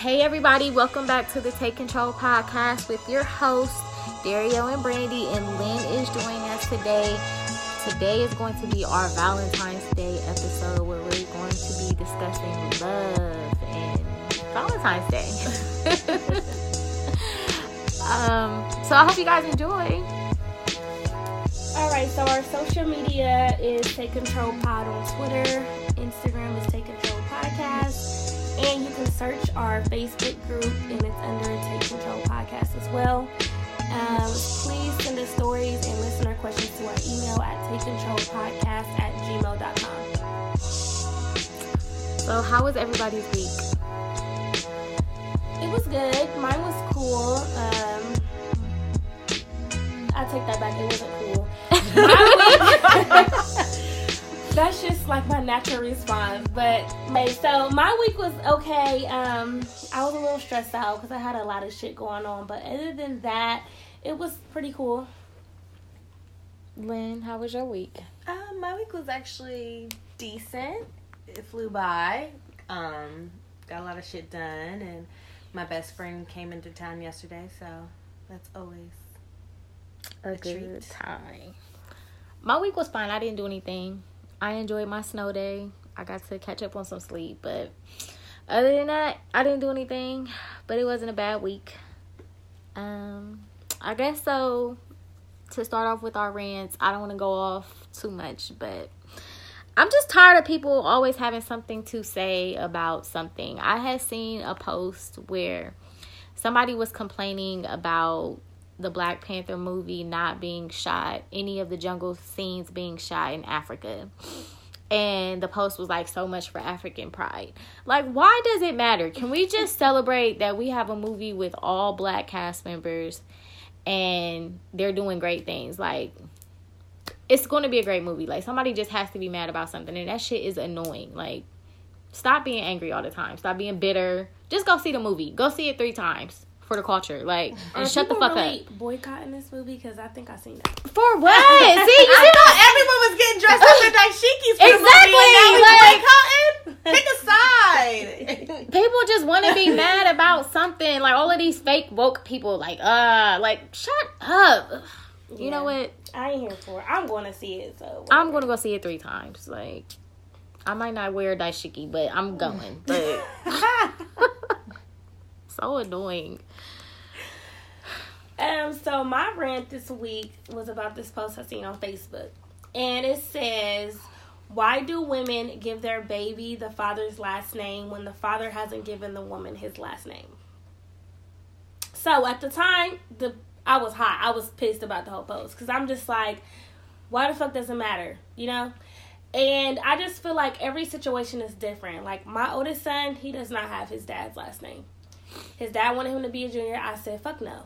Hey, everybody, welcome back to the Take Control podcast with your hosts, Dario and Brandy, and Lynn is joining us today. Today is going to be our Valentine's Day episode where we're going to be discussing love and Valentine's Day. um, so I hope you guys enjoy. All right, so our social media is Take Control Pod on Twitter, Instagram is Take Control Podcast, and you can search our Facebook group, and it's under Take Control Podcast as well. Um, please send us stories and listener questions to our email at takecontrolpodcast at gmail.com. So, how was everybody's week? It was good. Mine was cool. Um, I take that back. It wasn't cool. That's just like my natural response. But okay, so my week was okay. Um, I was a little stressed out because I had a lot of shit going on. But other than that, it was pretty cool. Lynn, how was your week? Um, my week was actually decent. It flew by. Um, got a lot of shit done, and my best friend came into town yesterday, so that's always a, a good treat. time. My week was fine. I didn't do anything. I enjoyed my snow day. I got to catch up on some sleep, but other than that, I didn't do anything. But it wasn't a bad week. Um, I guess so. To start off with our rants, I don't want to go off too much, but I'm just tired of people always having something to say about something. I had seen a post where somebody was complaining about the Black Panther movie not being shot, any of the jungle scenes being shot in Africa. And the post was like, so much for African pride. Like, why does it matter? Can we just celebrate that we have a movie with all black cast members and they're doing great things? Like, it's going to be a great movie. Like, somebody just has to be mad about something, and that shit is annoying. Like, stop being angry all the time. Stop being bitter. Just go see the movie. Go see it three times for the culture. Like, and shut the fuck really up. Boycotting this movie because I think I seen it. For what? See, you I see thought everyone was getting dressed up in dashikis for Exactly, the movie, and now we boycotting? Pick a side. people just want to be mad about something. Like all of these fake woke people, like uh, like shut up. You know what? I ain't here for it. I'm going to see it, so. I'm gonna go see it three times. Like I might not wear a dashiki, but I'm going. But so annoying. Um, so my rant this week was about this post I seen on Facebook. And it says, Why do women give their baby the father's last name when the father hasn't given the woman his last name? So at the time, the I was hot. I was pissed about the whole post because I'm just like, why the fuck does it matter? You know? And I just feel like every situation is different. Like my oldest son, he does not have his dad's last name. His dad wanted him to be a junior. I said, fuck no.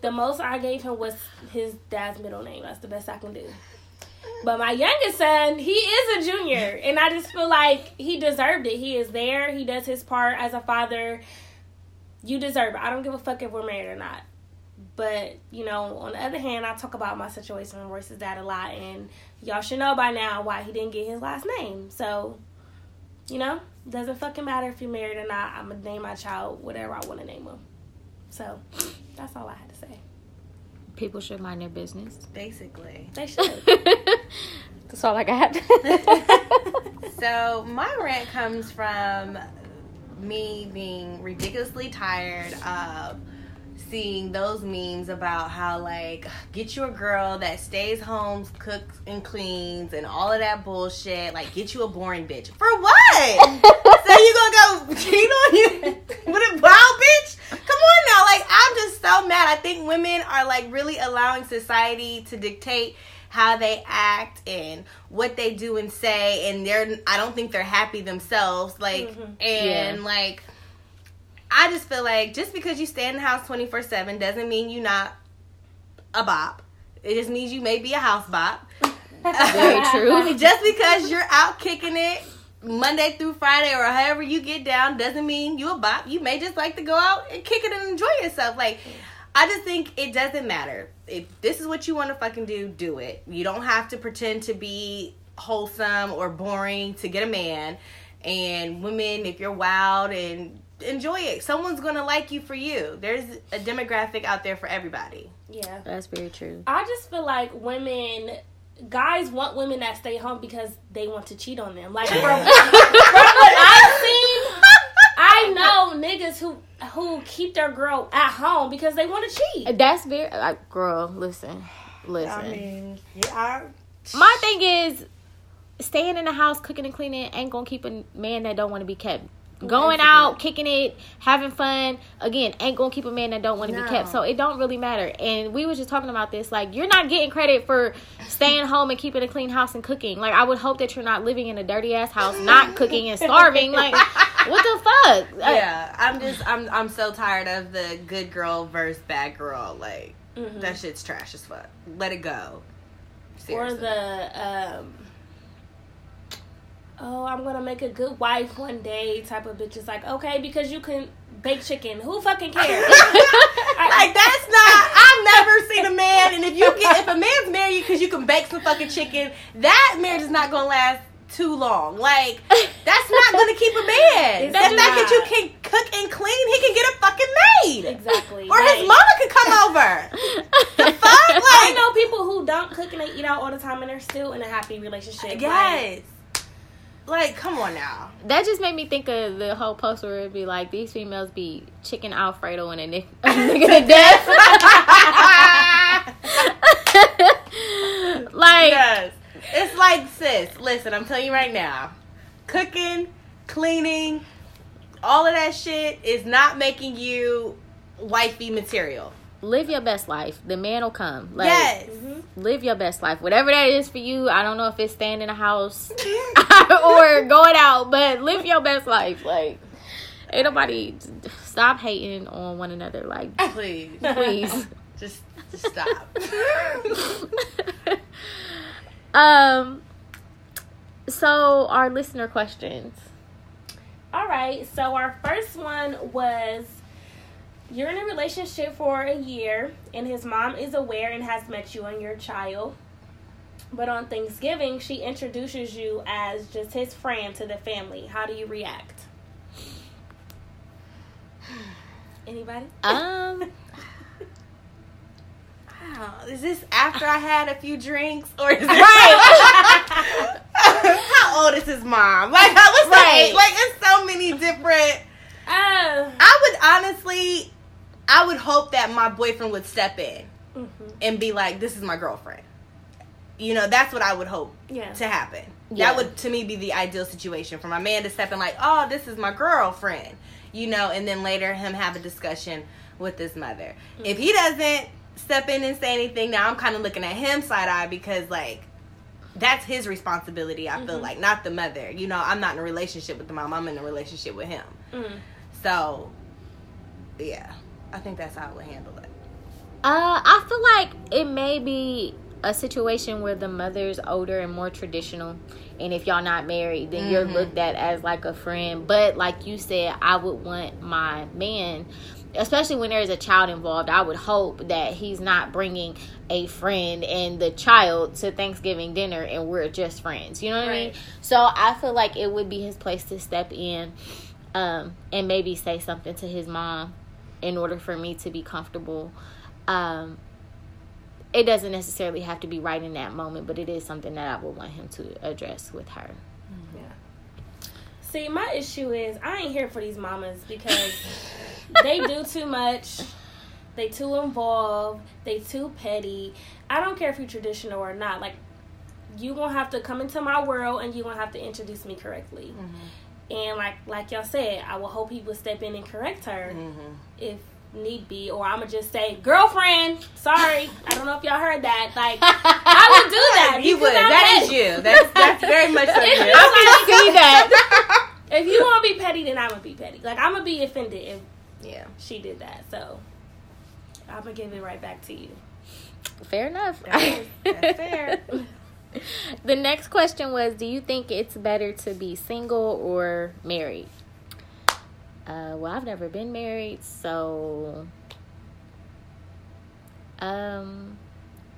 The most I gave him was his dad's middle name. That's the best I can do. But my youngest son, he is a junior. And I just feel like he deserved it. He is there. He does his part as a father. You deserve it. I don't give a fuck if we're married or not. But, you know, on the other hand, I talk about my situation with Royce's dad a lot. And y'all should know by now why he didn't get his last name. So, you know, doesn't fucking matter if you're married or not. I'm to name my child whatever I want to name him. So, that's all I had to say. People should mind their business. Basically. They should. That's all I got. So my rant comes from me being ridiculously tired of seeing those memes about how like get you a girl that stays home, cooks and cleans and all of that bullshit. Like get you a boring bitch. For what? so you gonna go cheat on you with a wild bitch? Come on now. Like I'm just so mad. I think women are like really allowing society to dictate how they act and what they do and say and they're I don't think they're happy themselves like Mhm. and Yeah. like I just feel like just because you stay in the house 24/7 doesn't mean you're not a bop. It just means you may be a house bop. That's very true. just because you're out kicking it Monday through Friday or however you get down doesn't mean you a bop. You may just like to go out and kick it and enjoy yourself. Like I just think it doesn't matter. If this is what you want to fucking do, do it. You don't have to pretend to be wholesome or boring to get a man. And women, if you're wild and enjoy it. Someone's gonna like you for you. There's a demographic out there for everybody. Yeah. That's very true. I just feel like women, guys want women that stay home because they want to cheat on them. Like from, from what I've seen, I know niggas who who keep their girl at home because they want to cheat. That's very like, girl. Listen, listen. I mean, yeah, I, My thing is, staying in the house, cooking and cleaning ain't gonna keep a man that don't want to be kept. Going out, kicking it, having fun, again, ain't gonna keep a man that don't want to No. be kept. So it don't really matter. And we were just talking about this. Like, you're not getting credit for staying home and keeping a clean house and cooking. Like, I would hope that you're not living in a dirty ass house, not cooking and starving. Like, what the fuck? Uh, yeah. I'm just, I'm, I'm so tired of the good girl versus bad girl. Like Mhm. that shit's trash as fuck. Let it go. Or the um, oh, I'm gonna make a good wife one day type of bitch is like, okay, because you can bake chicken. Who fucking cares? Like that's not. I've never seen a man, and if you get if a man's married because you can bake some fucking chicken, that marriage is not gonna last too long. Like that's not gonna keep a man. It's the fact that you can cook and clean, he can get a fucking maid, exactly. or Like, his mama could come over. The fuck, I know people who don't cook and they eat out all the time and they're still in a happy relationship. Like, yes. Like, come on now. That just made me think of the whole post where it'd be like these females be chicken Alfredo and a a nigga to death. like yes. It's like, sis, listen, I'm telling you right now. Cooking, cleaning, all of that shit is not making you wifey material. Live your best life. The man will come. Like yes. live your best life. Whatever that is for you. I don't know if it's staying in a house or going out, but live your best life. Like ain't nobody stop hating on one another. Like Please. please. Just, just stop. um so our listener questions. All right. So our first one was you're in a relationship for a year and his mom is aware and has met you and your child. But on Thanksgiving, she introduces you as just his friend to the family. How do you react? Anybody? Um Wow. Is this after I had a few drinks, or is it Right. How old is his mom? Like, what's Right. Like, it's so many different. Uh, I would honestly, I would hope that my boyfriend would step in mhm. and be like, "This is my girlfriend." You know, that's what I would hope Yeah. to happen. Yeah. That would, to me, be the ideal situation for my man to step in, like, "Oh, this is my girlfriend," you know, and then later him have a discussion with his mother. If he doesn't step in and say anything, now I'm kind of looking at him side eye because, like, that's his responsibility. I feel Mhm. like, not the mother. You know, I'm not in a relationship with the mom. I'm in a relationship with him. Mm. So, yeah, I think that's how I would handle it. Uh, I feel like it may be a situation where the mother's older and more traditional, and if y'all not married, then you're Mhm. looked at as like a friend. But like you said, I would want my man, especially when there's a child involved. I would hope that he's not bringing a friend and the child to Thanksgiving dinner, and we're just friends. You know what I mean? So I feel like it would be his place to step in, um, and maybe say something to his mom in order for me to be comfortable. Um, it doesn't necessarily have to be right in that moment, but it is something that I would want him to address with her. Yeah. See, my issue is I ain't here for these mamas because they do too much. They too involved. They too petty. I don't care if you're traditional or not. Like, you gonna have to come into my world and you gonna have to introduce me correctly. And like like y'all said, I will hope he would step in and correct her Mm-hmm. If need be, or I'ma just say, girlfriend. Sorry, I don't know if y'all heard that. Like, I would do that. You would. That is you. That's that's very much so you. I can see that. If you want to be petty, then I'm gonna be petty. Like I'm gonna be offended if Yeah. she did that. So I'm gonna give it right back to you. Fair enough. That's- that's fair. the next question was Do you think it's better to be single or married? Uh, well, I've never been married, so. Um,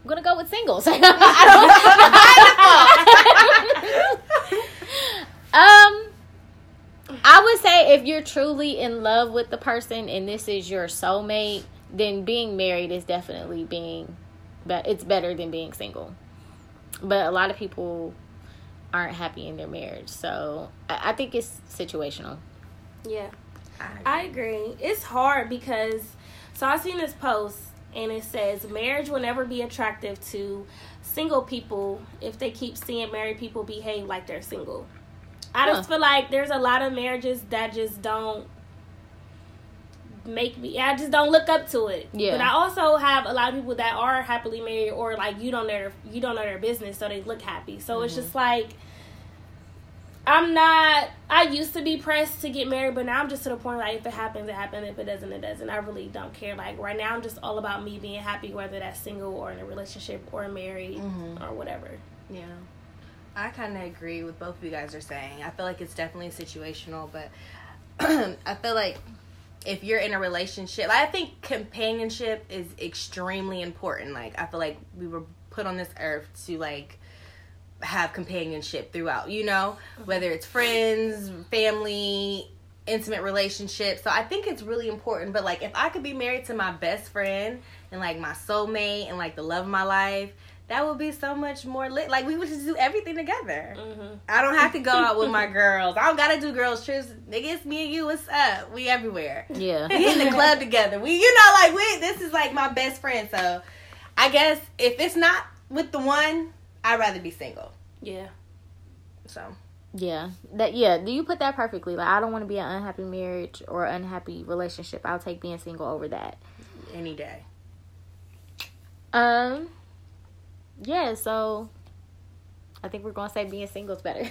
I'm gonna go with singles. Um, I would say if you're truly in love with the person and this is your soulmate, then being married is definitely being, but it's better than being single. But a lot of people aren't happy in their marriage, so I, I think it's situational. Yeah, I agree. It's hard because so I seen this post and it says marriage will never be attractive to single people if they keep seeing married people behave like they're single. I just Huh. feel like there's a lot of marriages that just don't make me I just don't look up to it. Yeah. But I also have a lot of people that are happily married or like you don't know their you don't know their business so they look happy. So it's mm-hmm. just like I'm not I used to be pressed to get married, but now I'm just to the point like if it happens, it happens. If it doesn't, it doesn't. I really don't care. Like right now I'm just all about me being happy whether that's single or in a relationship or married Mhm. or whatever. Yeah. I kind of agree with both of you guys are saying. I feel like it's definitely situational, but I feel like if you're in a relationship, I think companionship is extremely important. Like I feel like we were put on this earth to like have companionship throughout, you know, whether it's friends, family, intimate relationships. So I think it's really important, but like if I could be married to my best friend and like my soulmate and like the love of my life, that would be so much more lit. Like we would just do everything together. Mm-hmm. I don't have to go out with my girls. I don't gotta do girls trips. Nigga, it's me and you. What's up? We everywhere. Yeah. We in the club together. We, you know, like we. This is like my best friend. So, I guess if it's not with the one, I'd rather be single. Yeah. So, Yeah, that yeah. Do you put that perfectly? Like, I don't want to be an unhappy marriage or unhappy relationship. I'll take being single over that. any day. Um, yeah. So, I think we're gonna say being single is better.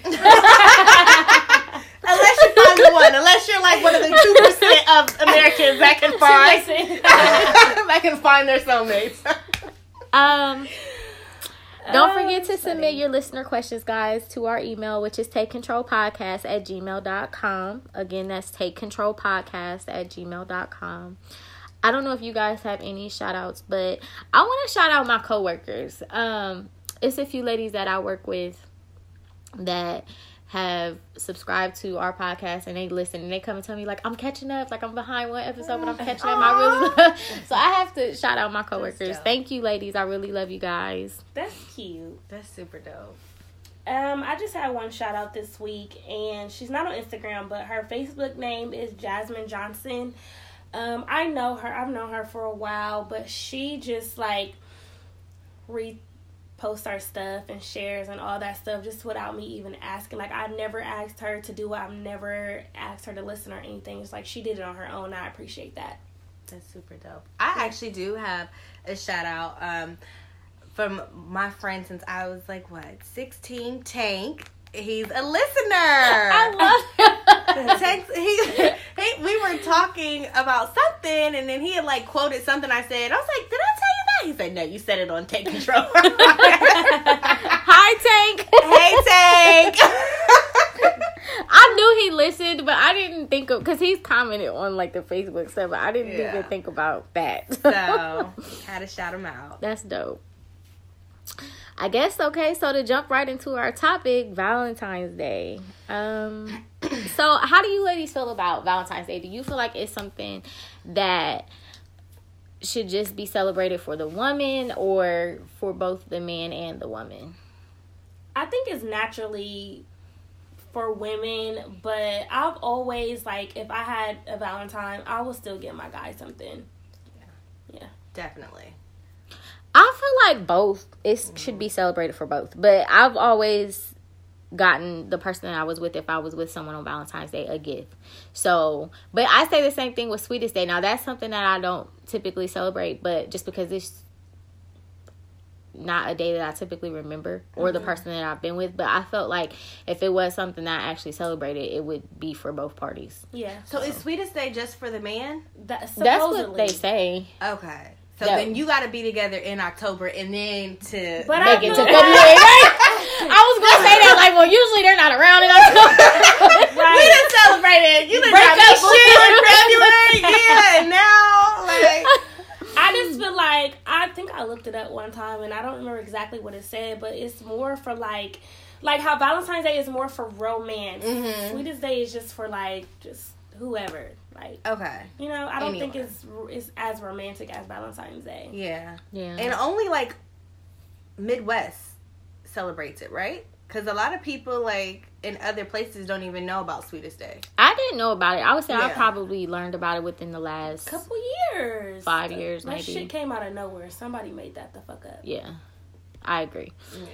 Unless you find the one. Unless you're like one of the two percent of Americans that can find that can find their soulmates. um. Don't Oh, forget to submit your listener questions, guys, to our email, which is takecontrolpodcast at gmail.com. Again, that's takecontrolpodcast at gmail.com. I don't know if you guys have any shout outs, but I want to shout out my coworkers. Um, it's a few ladies that I work with that have subscribed to our podcast and they listen and they come and tell me like I'm catching up, like I'm behind one episode, but I'm catching up. I really love. So I have to shout out my coworkers. Thank you, ladies. I really love you guys. That's cute. That's super dope. Um, I just had one shout out this week, and she's not on Instagram, but her Facebook name is Jasmine Johnson. Um, I know her. I've known her for a while, but she just like reposts our stuff and shares and all that stuff just without me even asking. Like I never asked her to do it. I've never asked her to listen or anything. It's like she did it on her own. I appreciate that. That's super dope. I actually do have a shout out um, from my friend since I was like what sixteen. Tank. He's a listener. I love Tank, he, he, we were talking about something, and then he had like quoted something I said. I was like, "Did I tell you that?" He said, "No, you said it on Take Control." Hi, Tank. hey, Tank. I knew he listened, but I didn't think of because he's commented on like the Facebook stuff, but I didn't Yeah. even think about that. so had to shout him out. That's dope. I guess okay, so to jump right into our topic, Valentine's Day. Um so how do you ladies feel about Valentine's Day? Do you feel like it's something that should just be celebrated for the woman or for both the man and the woman? I think it's naturally for women, but I've always like if I had a Valentine, I would still get my guy something. Yeah. Yeah. Definitely. I feel like both it should be mm-hmm. celebrated for both, but I've always gotten the person that I was with if I was with someone on Valentine's Day a gift. So, but I say the same thing with Sweetest Day. Now that's something that I don't typically celebrate, but just because it's not a day that I typically remember or the mm-hmm. person that I've been with, but I felt like if it was something that I actually celebrated, it would be for both parties. Yeah, So is Sweetest Day just for the man? that, That's what they say. Okay. So Yeah. then you got to be together in October and then to But Make I it to feel- February, right? I was gonna say that, like, well, usually they're not around in October. We Right. done celebrated. You done Break got me up. shit in February. Yeah, and now like I just feel like I think I looked it up one time and I don't remember exactly what it said, but it's more for like like how Valentine's Day is more for romance. Mhm. Sweetest Day is just for like just whoever. Like, Okay. you know, I don't think it's it's as romantic as Valentine's Day. Yeah. Yeah. And only like Midwest celebrates it, right? Because a lot of people like in other places don't even know about Sweetest Day. I didn't know about it. I would say I probably learned about it within the last Couple years, five years, That maybe. shit came out of nowhere. Somebody made that the fuck up. Yeah, I agree. Yeah.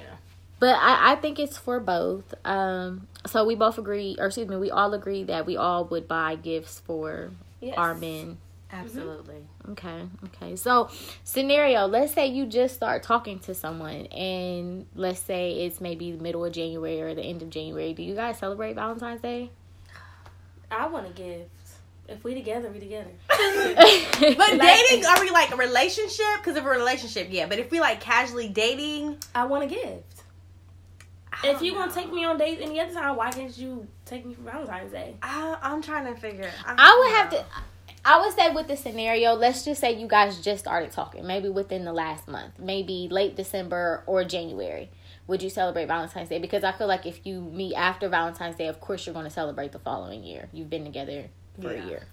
But I, I think it's for both. Um, so we both agree, or excuse me, we all agree that we all would buy gifts for Yes. our men. Mm-hmm. Absolutely. Okay, okay. So, scenario: Let's say you just start talking to someone, and let's say it's maybe the middle of January or the end of January. Do you guys celebrate Valentine's Day? I want a gift. If we together, we together. But but dating, are we like a relationship? Because of a relationship, yeah. But if we like casually dating, I want a gift. If you know. want to take me on dates any other time, why can't you take me for Valentine's Day? I, I'm trying to figure. I, I would have to. I would say with the scenario, let's just say you guys just started talking, maybe within the last month, maybe late December or January. Would you celebrate Valentine's Day? Because I feel like if you meet after Valentine's Day, of course you're going to celebrate the following year. You've been together for Yeah. a year.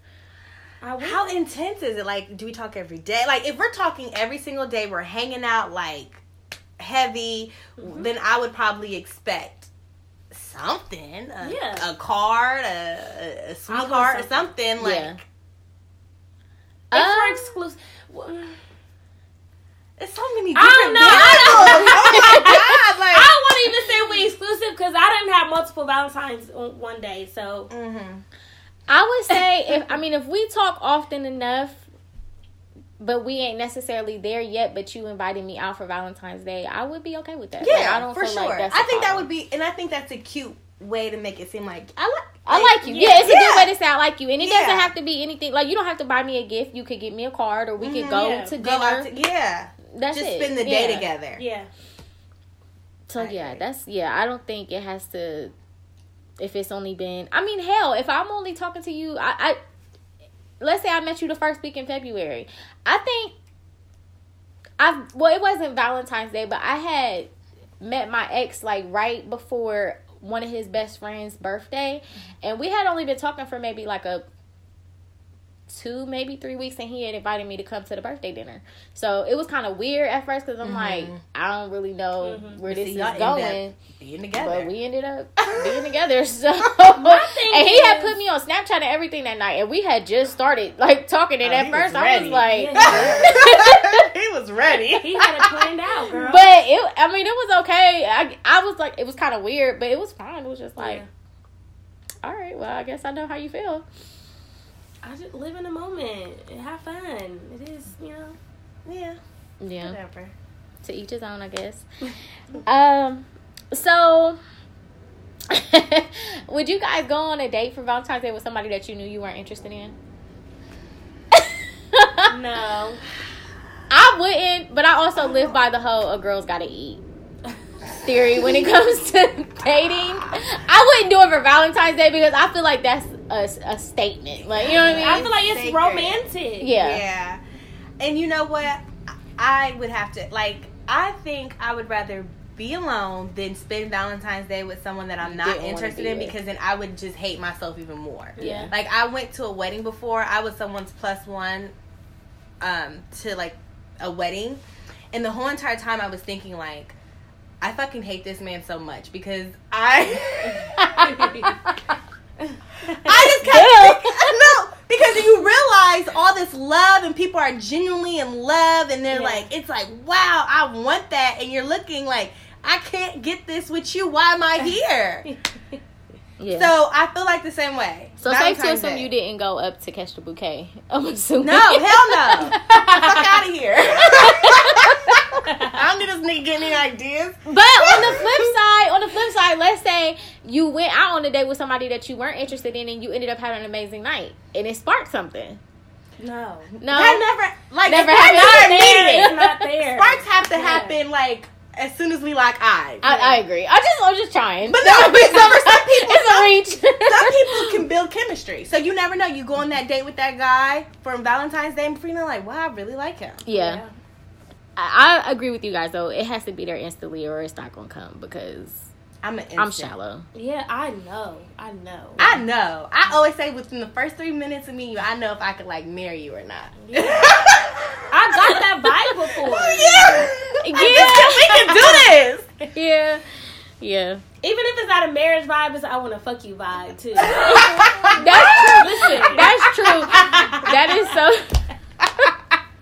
How intense is it? Like, do we talk every day? Like, if we're talking every single day, we're hanging out like heavy, Mm-hmm. then I would probably expect something. A, Yeah. a card, a, a- a sweetheart, or something. something. Like, Yeah. If Um, we're exclusive. Well, it's so many I different don't know. I variables. Oh my god! Like, I don't want to even say we exclusive because I didn't have multiple Valentines on one day. So Mhm. I would say if I mean if we talk often enough, but we ain't necessarily there yet, but you invited me out for Valentine's Day, I would be okay with that. Like, Yeah, I don't for feel sure. like that's I a think that would be, and I think that's a cute way to make it seem like I like. I like you. Yeah. Yeah, it's a good way to say I like you. And it Yeah. doesn't have to be anything like you don't have to buy me a gift. You could get me a card or we could Mhm. go Yeah. to Go dinner. out to, yeah, that's just it. spend the day Yeah. together. yeah, So I yeah, agree. that's yeah, I don't think it has to if it's only been I mean, hell, if I'm only talking to you, I, I let's say I met you the first week in February. I think I well, it wasn't Valentine's Day, but I had met my ex like right before one of his best friend's birthday, and we had only been talking for maybe like a two, maybe three weeks, and he had invited me to come to the birthday dinner. So it was kind of weird at first because I'm like, I don't really know Mhm. where Mm-hmm. See, this y'all is going. Being together But we ended up being together. So thing and he had put me on Snapchat and everything that night, and we had just started like talking. And Oh, at he was first, I was like, Yeah, he was ready. he had it planned out, girl. but it. I mean, it was okay. I I was like, it was kind of weird, but it was fine. It was just like, Yeah. all right, well, I guess I know how you feel. I just live in the moment and have fun. It is, you know. Yeah, Yeah, whatever. to each his own, I guess. um, so. Would you guys go on a date for Valentine's Day with somebody that you knew you weren't interested in? No. I wouldn't, but I also live by the whole a girl's gotta eat theory when it comes to dating. I wouldn't do it for Valentine's Day because I feel like that's a, a statement. Like, you know what I mean? I feel like it's Sacred. romantic. yeah. Yeah. And you know what? I would have to like I think I would rather be alone than spend Valentine's Day with someone that I'm not interested be in with. because then I would just hate myself even more. Yeah. Like I went to a wedding before. I was someone's plus one um to like a wedding. And the whole entire time I was thinking like I fucking hate this man so much because I I just kept no, because you realize all this love and people are genuinely in love and they're Yeah. like, it's like, wow, I want that, and you're looking like, I can't get this with you. Why am I here? yeah. So I feel like the same way. So, safe to assume Day. you didn't go up to catch the bouquet. I'm assuming. No, hell no. Fuck out of here. I don't need this nigga getting any ideas. But on the flip side, on the flip side, let's say you went out on a date with somebody that you weren't interested in, and you ended up having an amazing night, and it sparked something. No. No, That never, like, Never happened. not there. It's not there. Sparks have to Yeah. happen like as soon as we lock eyes. I, I agree. I just, I'm just trying. But no, but some, for some people, it's a some, reach. some people can build chemistry. So you never know. You go on that date with that guy from Valentine's Day, and before you know, like, wow, I really like him. yeah. I, I agree with you guys though. It has to be there instantly, or it's not gonna come because I'm an. I'm shallow. Yeah, I know. I know. I know. I always say within the first three minutes of meeting you, I know if I could like marry you or not. Yeah. I got that vibe before. yeah. We can do this. Yeah. Yeah. Even if it's not a marriage vibe, it's I want to fuck you vibe too. That's true. Listen. That's true. That is so.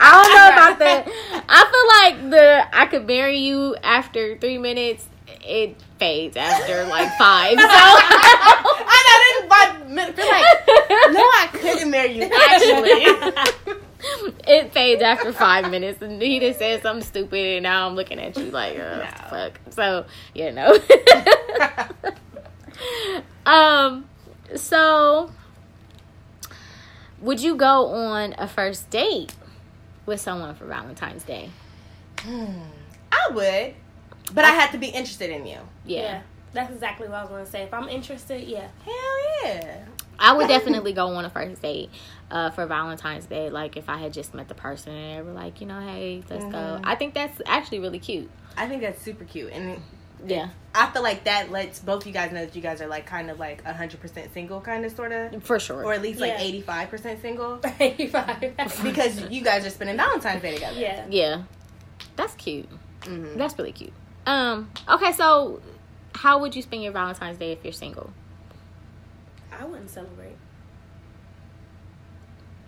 I don't know about that. I feel like the I could marry you after three minutes. It fades after like five. So I know this by minute. Like no, I couldn't marry you. Actually, it fades after five minutes, and he just said something stupid, and now I'm looking at you like, uh, No. fuck. So you know. um. So, would you go on a first date with someone for Valentine's Day? Hmm. I would, but I had to be interested in you. Yeah. Yeah, that's exactly what I was gonna say. If I'm interested, yeah. Hell yeah. I would definitely go on a first date uh, for Valentine's Day. Like if I had just met the person and they were like, you know, hey, let's go. Mhm. I think that's actually really cute. I think that's super cute, and Yeah, I feel like that lets both you guys know that you guys are like kind of like hundred percent single, kind of sort of, for sure. or at least like Yeah. eighty five percent single, Because because you guys are spending Valentine's Day together. yeah, yeah, that's cute. Mhm. That's really cute. Um. Okay, so how would you spend your Valentine's Day if you're single? I wouldn't celebrate.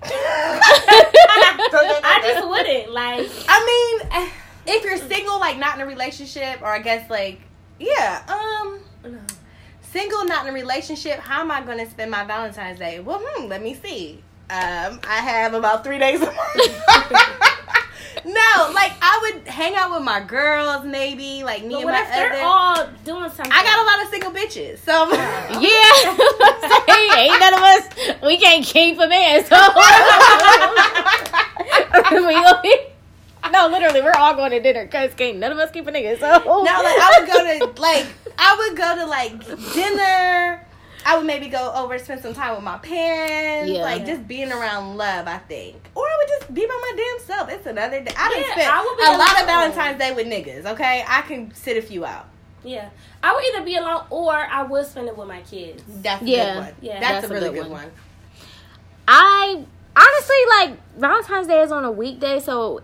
I just wouldn't like. I mean, if you're single, like not in a relationship, or I guess like, yeah, um, No. single, not in a relationship, how am I going to spend my Valentine's Day? Well, hmm, let me see. Um, I have about three days. a month. no, like I would hang out with my girls, maybe like me But and what my if they're other. all doing something? I got a lot of single bitches, so oh. Yeah, Say, ain't none of us. We can't keep a man, so we gonna be- No, literally, we're all going to dinner because can't none of us keep a nigga. So No, like I would go to like I would go to like dinner. I would maybe go over spend some time with my parents. Yeah. Like just being around love, I think. Or I would just be by my damn self. It's another day. I done Yeah, spent I would be a lot of. Valentine's Day with niggas, okay? I can sit a few out. Yeah, I would either be alone or I would spend it with my kids. That's a Yeah. good one. Yeah. That's, That's a a really good good one. one. I honestly like Valentine's Day is on a weekday, so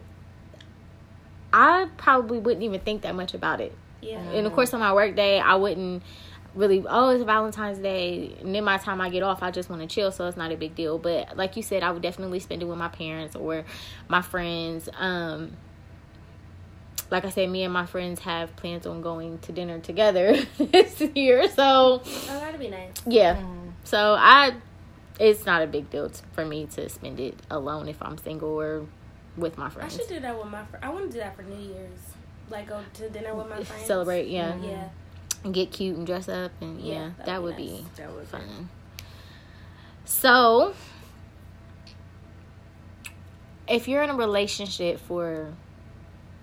I probably wouldn't even think that much about it. Yeah, And of course, on my work day, I wouldn't really. Oh, it's Valentine's Day, and then my time I get off, I just want to chill, so it's not a big deal. But like you said, I would definitely spend it with my parents or my friends. Um, like I said, me and my friends have plans on going to dinner together this year, so oh, that'd be nice. yeah. Mm. So I, it's not a big deal t- for me to spend it alone if I'm single or with my friends. I should do that with my. I want to do that for New Year's. Like go to dinner with my friends. Celebrate, yeah, Yeah, and get cute and dress up, and yeah, Yeah, that'd be nice. be That would be. fun. So, if you're in a relationship for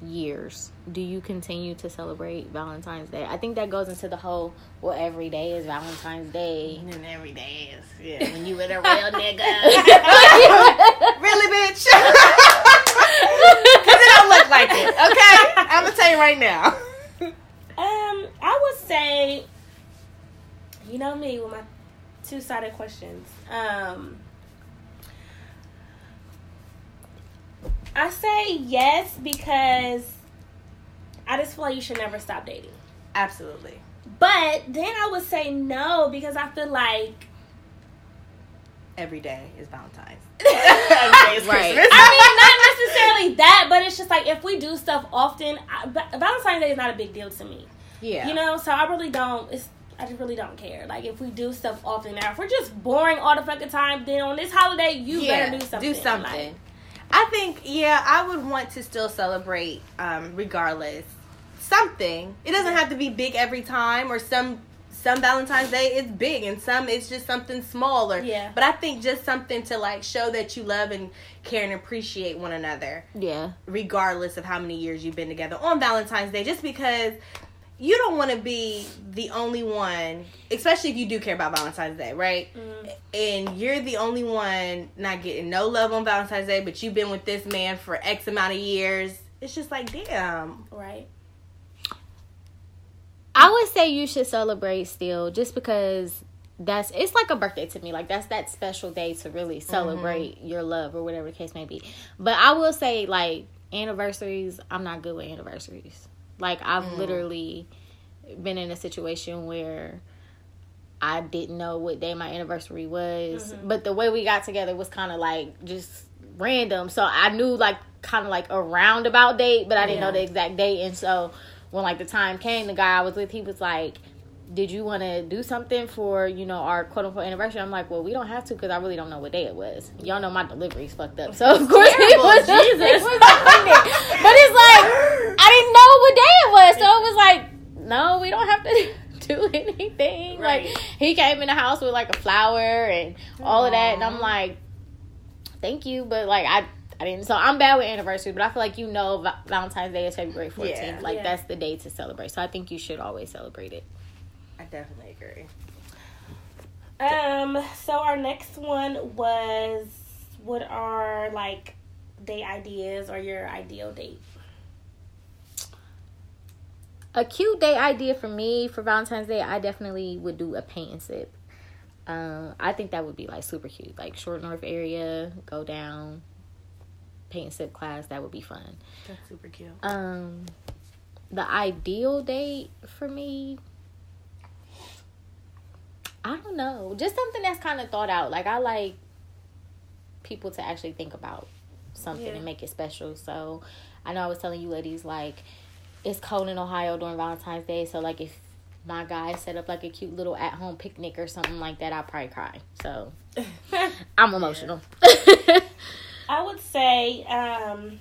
years, do you continue to celebrate Valentine's Day? I think that goes into the whole well, every day is Valentine's Day. And every day is yeah. When you with a real nigga. really, bitch? Because it don't look like it. Okay, I'm gonna tell you right now. Um, I would say, you know me with my two sided questions. Um, I say yes because I just feel like you should never stop dating. Absolutely. But then I would say no because I feel like Every day is Valentine's. Right. I mean not necessarily that, but it's just like if we do stuff often, I, Valentine's Day is not a big deal to me. Yeah. You know, so I really don't. It's I just really don't care. Like if we do stuff often now, if we're just boring all the fucking time, then on this holiday you yeah, better do something. Do something. Like, I think, yeah, I would want to still celebrate, um, regardless. Something. It doesn't have to be big every time, or some some Valentine's Day is big, and some it's just something smaller. Yeah. But I think just something to like show that you love and care and appreciate one another, yeah. regardless of how many years you've been together on Valentine's Day. Just because you don't want to be the only one, especially if you do care about Valentine's Day, right? mm, and you're the only one not getting no love on Valentine's Day, but you've been with this man for X amount of years. It's just like, damn. right. I would say you should celebrate still, just because that's it's like a birthday to me. Like that's that special day to really celebrate your love or whatever the case may be. But I will say like anniversaries, I'm not good with anniversaries. Like I've mm. literally been in a situation where I didn't know what day my anniversary was, mm-hmm. but the way we got together was kind of like just random. So I knew like kind of like a roundabout date, but I didn't know the exact date. And so when like the time came, the guy I was with, he was like, "Did you want to do something for you know our quote unquote anniversary?" I'm like, "Well, we don't have to because I really don't know what day it was. Y'all know my delivery's fucked up, so of course it was, Jesus. he was offended. But it's like I didn't know what day it was, so it was like, no, we don't have to do anything. Right. Like he came in the house with like a flower and all of that, and I'm like, thank you, but like I. I didn't, so I'm bad with anniversaries, but I feel like you know Valentine's Day is February 14th. Yeah. like Yeah. that's the day to celebrate. So I think you should always celebrate it. I definitely agree. Um, so our next one was what are like date ideas or your ideal date? A cute day idea for me for Valentine's Day, I definitely would do a paint and sip. Um, I think that would be like super cute, like Short North area, go down, paint and sip class. That would be fun. That's super cute. Um, the ideal date for me, I don't know, just something that's kind of thought out. Like I like people to actually think about something Yeah. and make it special. So I know I was telling you ladies like it's cold in Ohio during Valentine's Day, so like if my guy set up like a cute little at home picnic or something like that, I'll probably cry. So I'm emotional. I would say, um,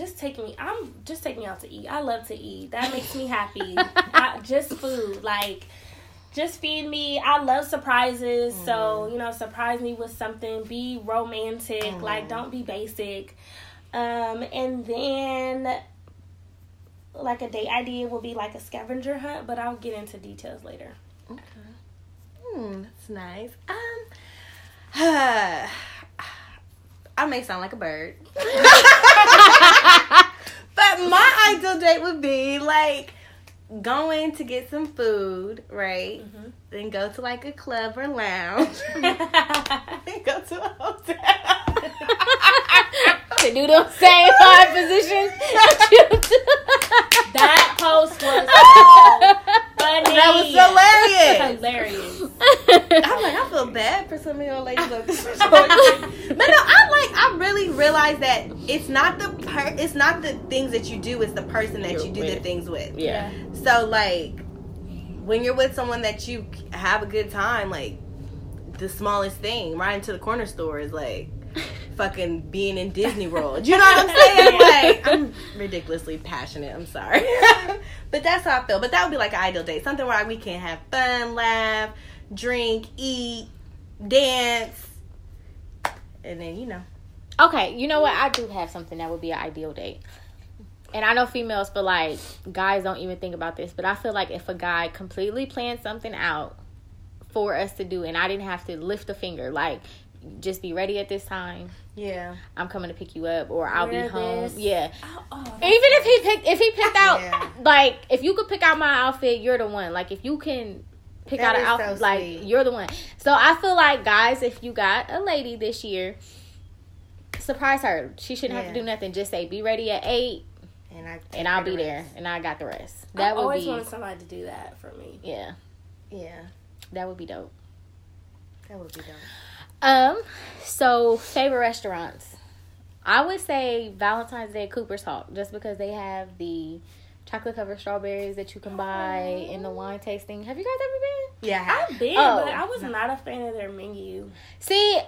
just take me. I'm just take me out to eat. I love to eat. That makes me happy. I, just food, like just feed me. I love surprises, so you know, surprise me with something. Be romantic. Like don't be basic. Um, and then like a date idea will be like a scavenger hunt, but I'll get into details later. Okay. Hmm, that's nice. Um, I may sound like a bird, but my ideal date would be like going to get some food, right? Mm-hmm. Then go to like a club or lounge. then go to a hotel. to do the same five positions. That post was so funny. That was hilarious. hilarious. I'm like, I feel bad for some of your ladies on this. but no, I like. I really realize that it's not the per. It's not the things that you do. It's the person that You're you do the things with. yeah. So like, when you're with someone that you have a good time, like the smallest thing, right into the corner store is like fucking being in Disney World. You know what I'm saying? Like, I'm ridiculously passionate. I'm sorry, but that's how I feel. But that would be like an ideal date, something where we can have fun, laugh, drink, eat, dance, and then you know. Okay, you know what? I do have something that would be an ideal date. And I know females feel like guys don't even think about this, but I feel like if a guy completely planned something out for us to do and I didn't have to lift a finger, like just be ready at this time. Yeah. I'm coming to pick you up or I'll Wear be home. this. Yeah. Oh, oh, Even if he picked if he picked out Yeah. like if you could pick out my outfit, you're the one. Like if you can pick That out an is so outfit, like sweet. you're the one. So I feel like guys, if you got a lady this year, surprise her. She shouldn't have to do nothing. Just say be ready at eight, And I and I'll be the there, and I got the rest. That would always be wanted somebody to do that for me. yeah, Yeah, that would be dope. that would be dope. Um, so favorite restaurants. I would say Valentine's Day Cooper's Hawk, just because they have the chocolate covered strawberries that you can buy in the wine tasting. Have you guys ever been? Yeah, I have. Been, Oh. but I was not a fan of their menu. See,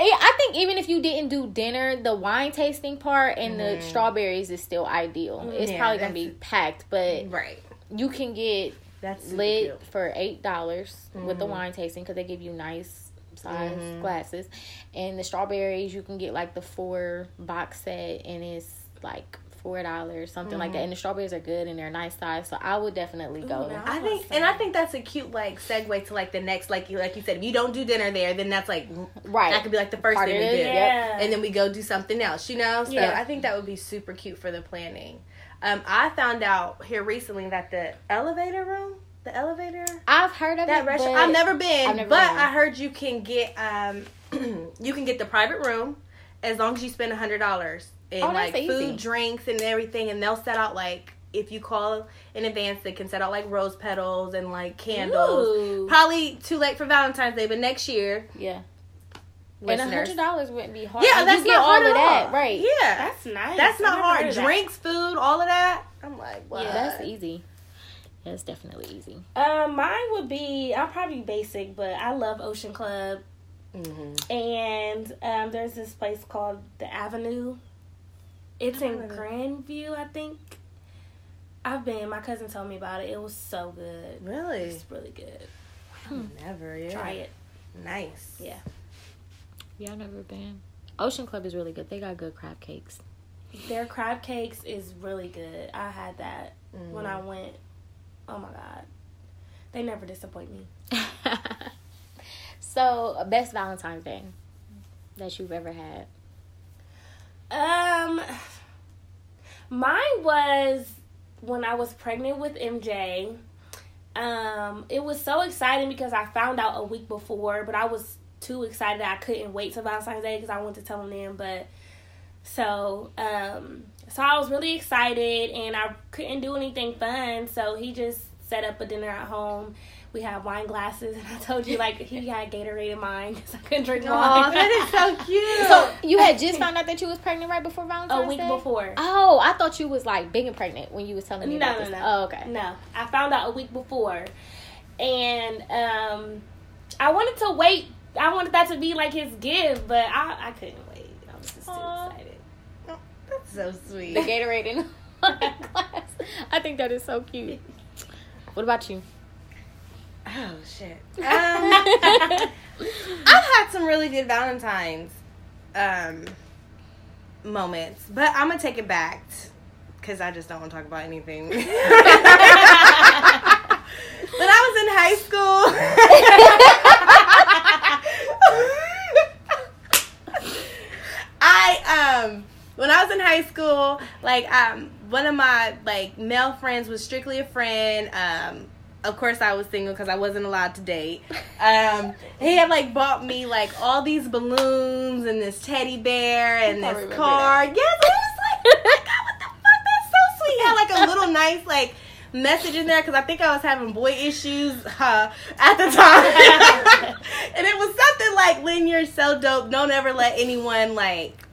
I think even if you didn't do dinner, the wine tasting part and the strawberries is still ideal. It's Yeah, probably gonna be packed, but right. you can get That's lit cute. for eight dollars with the Mhm. wine tasting because they give you nice size Mhm. glasses, and the strawberries you can get like the four box set and it's like four dollars something like that. And the strawberries are good and they're nice size, so I would definitely go. Ooh, now- I think, and I think that's a cute like segue to like the next, like you like you said, if you don't do dinner there, then that's like Right. that could be like the first Part thing we do, yeah. and then we go do something else, you know. So Yeah. I think that would be super cute for the planning. Um, I found out here recently that the elevator room, the elevator, I've heard of that it. restaurant. but I've never been, I've never but been. I heard you can get um, you can get the private room as long as you spend a hundred dollars in Oh, like easy. food, drinks, and everything, and they'll set out like if you call in advance, they can set out like rose petals and like candles. Ooh. Probably too late for Valentine's Day, but next year, Yeah. And a hundred dollars wouldn't be hard. Yeah, And that's you get not hard all of at that, all. right? Yeah, That's nice. that's not hard. that. Drinks, food, all of that. I'm like, what? Yeah, that's easy. Yeah, it's definitely easy. Um, mine would be I'm probably basic, but I love Ocean Club, Mhm. and um, there's this place called the Avenue. It's in heard. Grandview, I think. I've been. My cousin told me about it. It was so good. Really? It's really good. Never. Yeah. Try it. Nice. Yeah. Yeah, I've never been. Ocean Club is really good. They got good crab cakes. Their crab cakes is really good. I had that Mm. when I went. Oh my god, they never disappoint me. so, best Valentine's Day that you've ever had? Um, mine was when I was pregnant with MJ. Um, it was so exciting because I found out a week before, but I was too excited I couldn't wait till Valentine's Day because I wanted to tell him then. But so, um, so I was really excited and I couldn't do anything fun. So he just set up a dinner at home. We had wine glasses, and I told you like he had Gatorade in mine because I couldn't drink Oh, wine. that is so cute. So, you had just found out that you was pregnant right before Valentine's a week Day? before. Oh, I thought you was like big and pregnant when you was telling me No, about no, this. no. Oh, okay. No, I found out a week before, and um, I wanted to wait. I wanted that to be like his gift, but I, I couldn't wait. I was just too excited. So sweet. The Gatorade in wine glass. I think that is so cute. What about you? Oh shit. Um, I've had some really good Valentine's um moments, but I'm gonna take it back because I just don't want to talk about anything. when I was in high school, I um when I was in high school, like um one of my like male friends was strictly a friend. Um of course I was single because I wasn't allowed to date. Um he had like bought me like all these balloons and this teddy bear and this remember card. Yes, I was like, oh god, what the fuck? That's so sweet. He had like a little nice like message in there because I think I was having boy issues uh, at the time, and it was something like, "Lynn, you're so dope. Don't ever let anyone like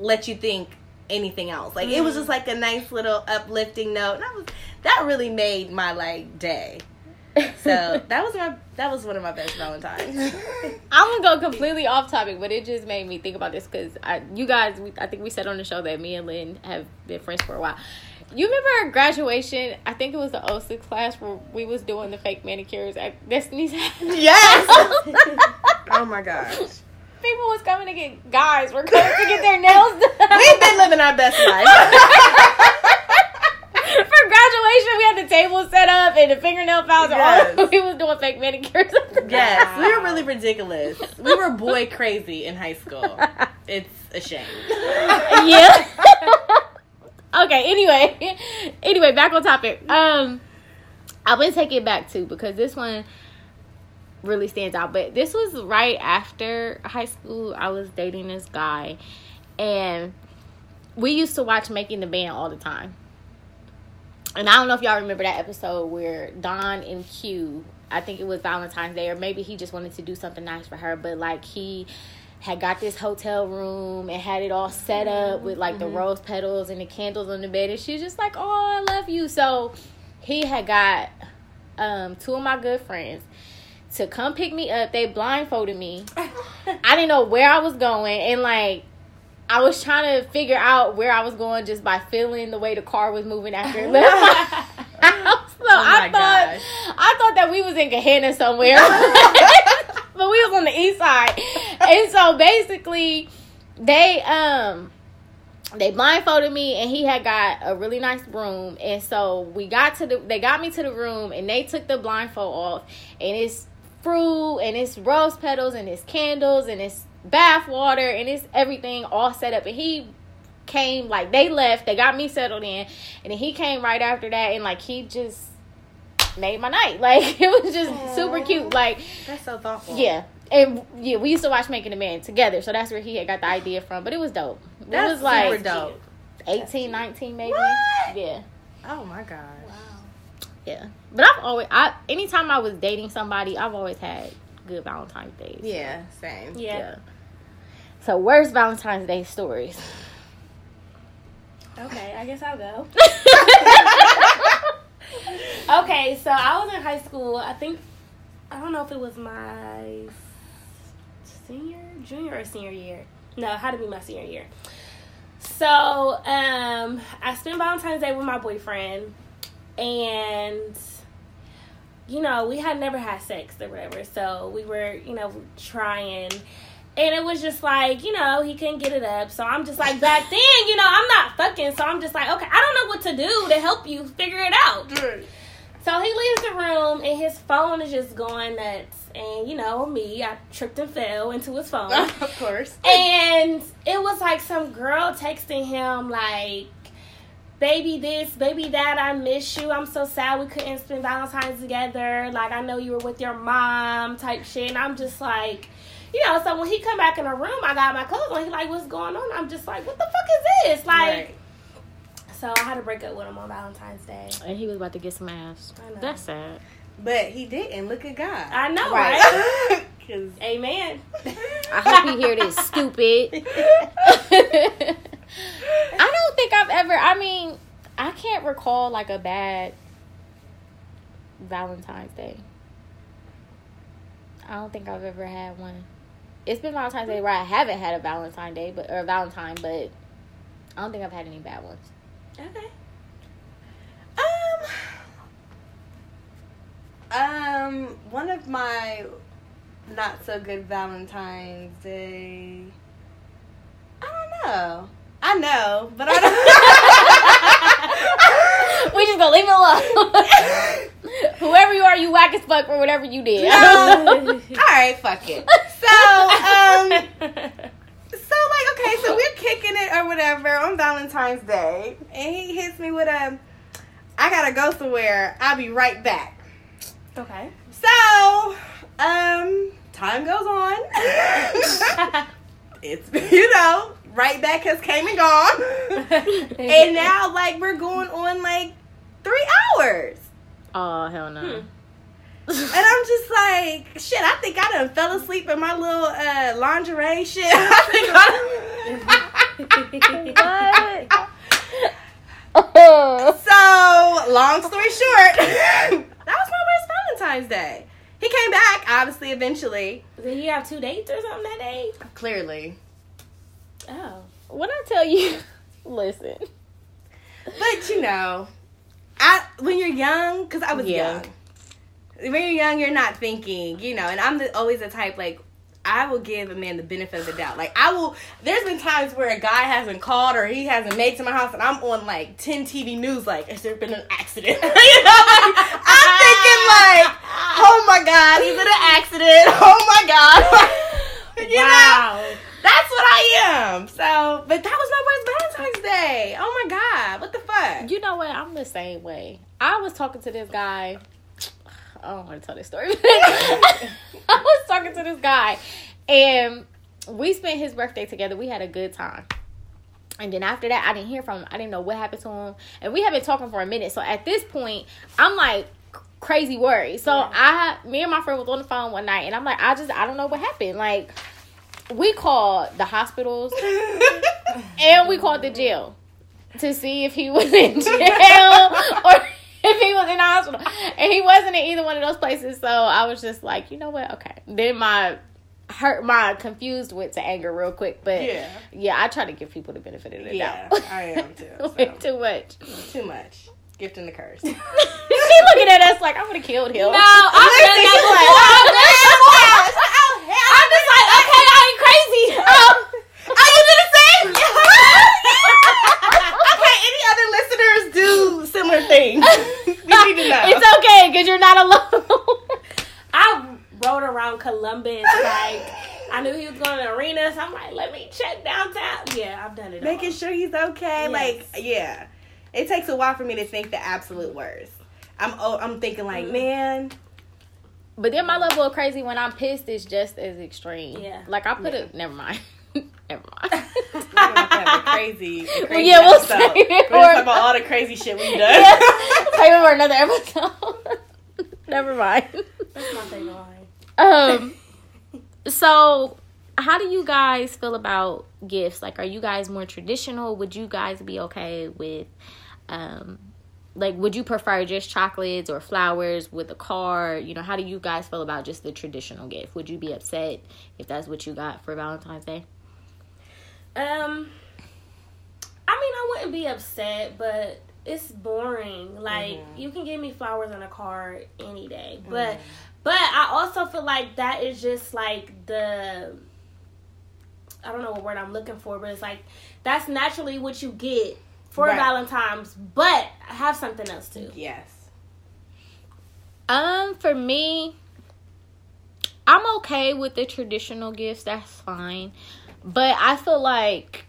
let you think anything else." Like it was mm. just like a nice little uplifting note, and I was that really made my like day. So that was my that was one of my best Valentines. I'm gonna go completely off topic, but it just made me think about this because I, you guys, we, I think we said on the show that me and Lynn have been friends for a while. You remember our graduation? I think it was the 06 class where we was doing the fake manicures at Destiny's. yes. oh my gosh. People was coming to get guys were coming to get their nails done. We've been living our best life. For graduation, we had the table set up and the fingernail files. and all Yes. we was doing fake manicures. Yes, we were really ridiculous. We were boy crazy in high school. It's a shame. yeah. okay. Anyway, anyway, back on topic. Um, I'm gonna take it back too because this one really stands out. But this was right after high school. I was dating this guy, and we used to watch Making the Band all the time. And I don't know if y'all remember that episode where Dawn and Q, I think it was Valentine's Day, or maybe he just wanted to do something nice for her, but like he had got this hotel room and had it all set up with like the rose petals and the candles on the bed, and she's just like, "Oh, I love you." So he had got um, two of my good friends to come pick me up. They blindfolded me. I didn't know where I was going, and like I was trying to figure out where I was going just by feeling the way the car was moving after it left my house. So I thought gosh. I thought that we was in Gahanna somewhere, but we was on the east side, and so basically they um they blindfolded me and he had got a really nice room and so we got to the they got me to the room and they took the blindfold off and it's fruit and it's rose petals and it's candles and it's bath water and it's everything all set up and he came like they left, they got me settled in, and then he came right after that, and like he just made my night. Like it was just super cute. Like That's so thoughtful. yeah. And yeah, we used to watch Making a Man together, so that's where he had got the idea from. But it was dope. It That's was like super dope. 18, 19 maybe. What? Yeah. Oh my god. Wow. Yeah. But I've always I anytime I was dating somebody, I've always had good Valentine's days. Yeah, same. Yeah. So where's Valentine's Day stories? Okay, I guess I'll go. Okay, so I was in high school. I think I don't know if it was my senior, junior, or senior year. No, it had to be my senior year. So um, I spent Valentine's Day with my boyfriend, and you know we had never had sex or whatever. So we were, you know, trying. And it was just like, you know, he couldn't get it up. So I'm just like, back then, you know, I'm not fucking. So I'm just like, okay, I don't know what to do to help you figure it out. So he leaves the room and his phone is just going nuts. And you know, me, I tripped and fell into his phone. of course. and it was like some girl texting him like baby this, baby that, I miss you. I'm so sad we couldn't spend Valentine's together. Like I know you were with your mom type shit. And I'm just like you know, so when he come back in the room, I got my clothes on. He like, what's going on? I'm just like, what the fuck is this? Like, Right. so I had to break up with him on Valentine's Day. And he was about to get some ass. I know. That's sad. But he didn't. Look at God. I know, Right. right? Cause Amen. I hope he hear this stupid. I don't think I've ever I mean, I can't recall like a bad Valentine's Day. I don't think I've ever had one. It's been Valentine's Day where I haven't had a Valentine Day, but or a Valentine, but I don't think I've had any bad ones. Okay. Um, um, one of my not so good Valentine's Day. I don't know. I know, but I don't. we just gonna leave it alone. Whoever you are, you whack as fuck for whatever you did. No. All right, fuck it. So, um, so like, okay, so we're kicking it or whatever on Valentine's Day, and he hits me with a, "I gotta go somewhere. I'll be right back." okay. So, um, time goes on. it's you know, right back has came and gone, and now like we're going on like three hours. oh hell no. Hmm. And I'm just like, shit, I think I done fell asleep in my little uh, lingerie shit. I think I What? So, long story short, that was my worst Valentine's Day. He came back, obviously, eventually. Did he have two dates or something that day? Clearly. Oh. when I tell you, listen. But, you know, I when you're young, because I was Yeah. young. When you're young, you're not thinking, you know, and I'm the, always the type, like, I will give a man the benefit of the doubt. Like I will. There's been times where a guy hasn't called or he hasn't made to my house, and I'm on like 10 TV news. Like, has there been an accident? you know, like, I'm thinking like, oh my god, he's in an accident. Oh my god. you know, wow. That's what I am. So, but that was my worst Valentine's Day. Oh my god, what the fuck? You know what? I'm the same way. I was talking to this guy. I don't want to tell this story. I was talking to this guy, and we spent his birthday together. We had a good time. And then after that, I didn't hear from him. I didn't know what happened to him. And we had been talking for a minute. So at this point, I'm like crazy worried. So I, me and my friend was on the phone one night, and I'm like, I just, I don't know what happened. Like, we called the hospitals and we called the jail to see if he was in jail or if he was in the hospital. And he wasn't in either one of those places. So I was just like, you know what? Okay. Then my hurt my confused went to anger real quick. But Yeah. yeah, I try to give people the benefit of the Yeah, doubt. I am too, so. too much. Too much. Gift and the curse. she looking at us like I would have killed him. No, I'm Listen, just like, like, I'm just like, okay, I ain't crazy. Oh, are you gonna say? okay, any other listeners do similar we need to know. It's okay because you're not alone. I rode around Columbus like I knew he was going to the arena, so I'm like, let me check downtown. Yeah, I've done it. Making all. sure he's okay. Yes. Like, yeah. It takes a while for me to think the absolute worst. I'm oh, I'm thinking like, Mm. man, But then my level of crazy when I'm pissed is just as extreme. Yeah. Like I put Yeah. it. Never mind. never mind. We're gonna have to have a crazy, a crazy yeah, we'll episode. save it We're gonna for- talk about all the crazy shit we've done. Yeah. Save it for another episode. never mind. That's my favorite line. Um. So, how do you guys feel about gifts? Like, are you guys more traditional? Would you guys be okay with, um, like, would you prefer just chocolates or flowers with a card? You know, how do you guys feel about just the traditional gift? Would you be upset if that's what you got for Valentine's Day? Um, I mean, I wouldn't be upset, but it's boring. Like Mhm. you can give me flowers and a card any day, but but I also feel like that is just like the I don't know what word I'm looking for, but it's like that's naturally what you get for Right. Valentine's, but have something else too. Yes. Um, for me, I'm okay with the traditional gifts. That's fine. But I feel like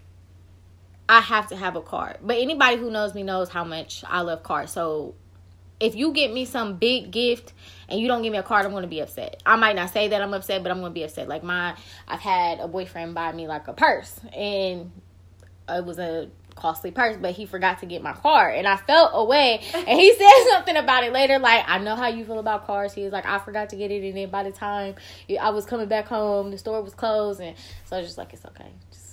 I have to have a card. But anybody who knows me knows how much I love cards. So if you get me some big gift and you don't give me a card, I'm gonna be upset. I might not say that I'm upset, but I'm gonna be upset. Like my I've had a boyfriend buy me like a purse and it was a costly purse, but he forgot to get my car. and I felt away. And he said something about it later, like I know how you feel about cars. He was like, I forgot to get it, and then by the time I was coming back home, the store was closed, and so I was just like, it's okay,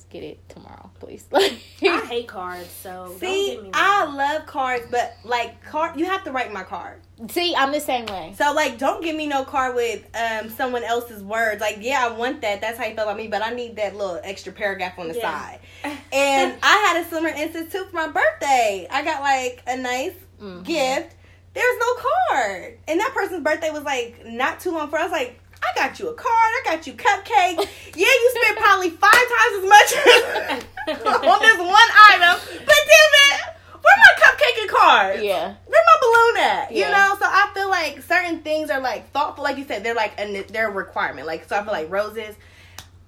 get it tomorrow, please. I hate cards, so don't See, me I love cards, but like card, you have to write my card. See, I'm the same way. So like, don't give me no card with um someone else's words. Like, yeah, I want that. That's how you feel about me, but I need that little extra paragraph on the Yeah. side. And I had a similar instance too for my birthday. I got like a nice Mhm. gift. There's no card, and that person's birthday was like not too long for. I was like. I got you a card. I got you cupcakes. Yeah, you spent probably five times as much on this one item. But damn it, where my cupcake and cards? Yeah, where my balloon at? You Yeah. know, so I feel like certain things are like thoughtful, like you said, they're like a they're a requirement. Like so, I feel like roses.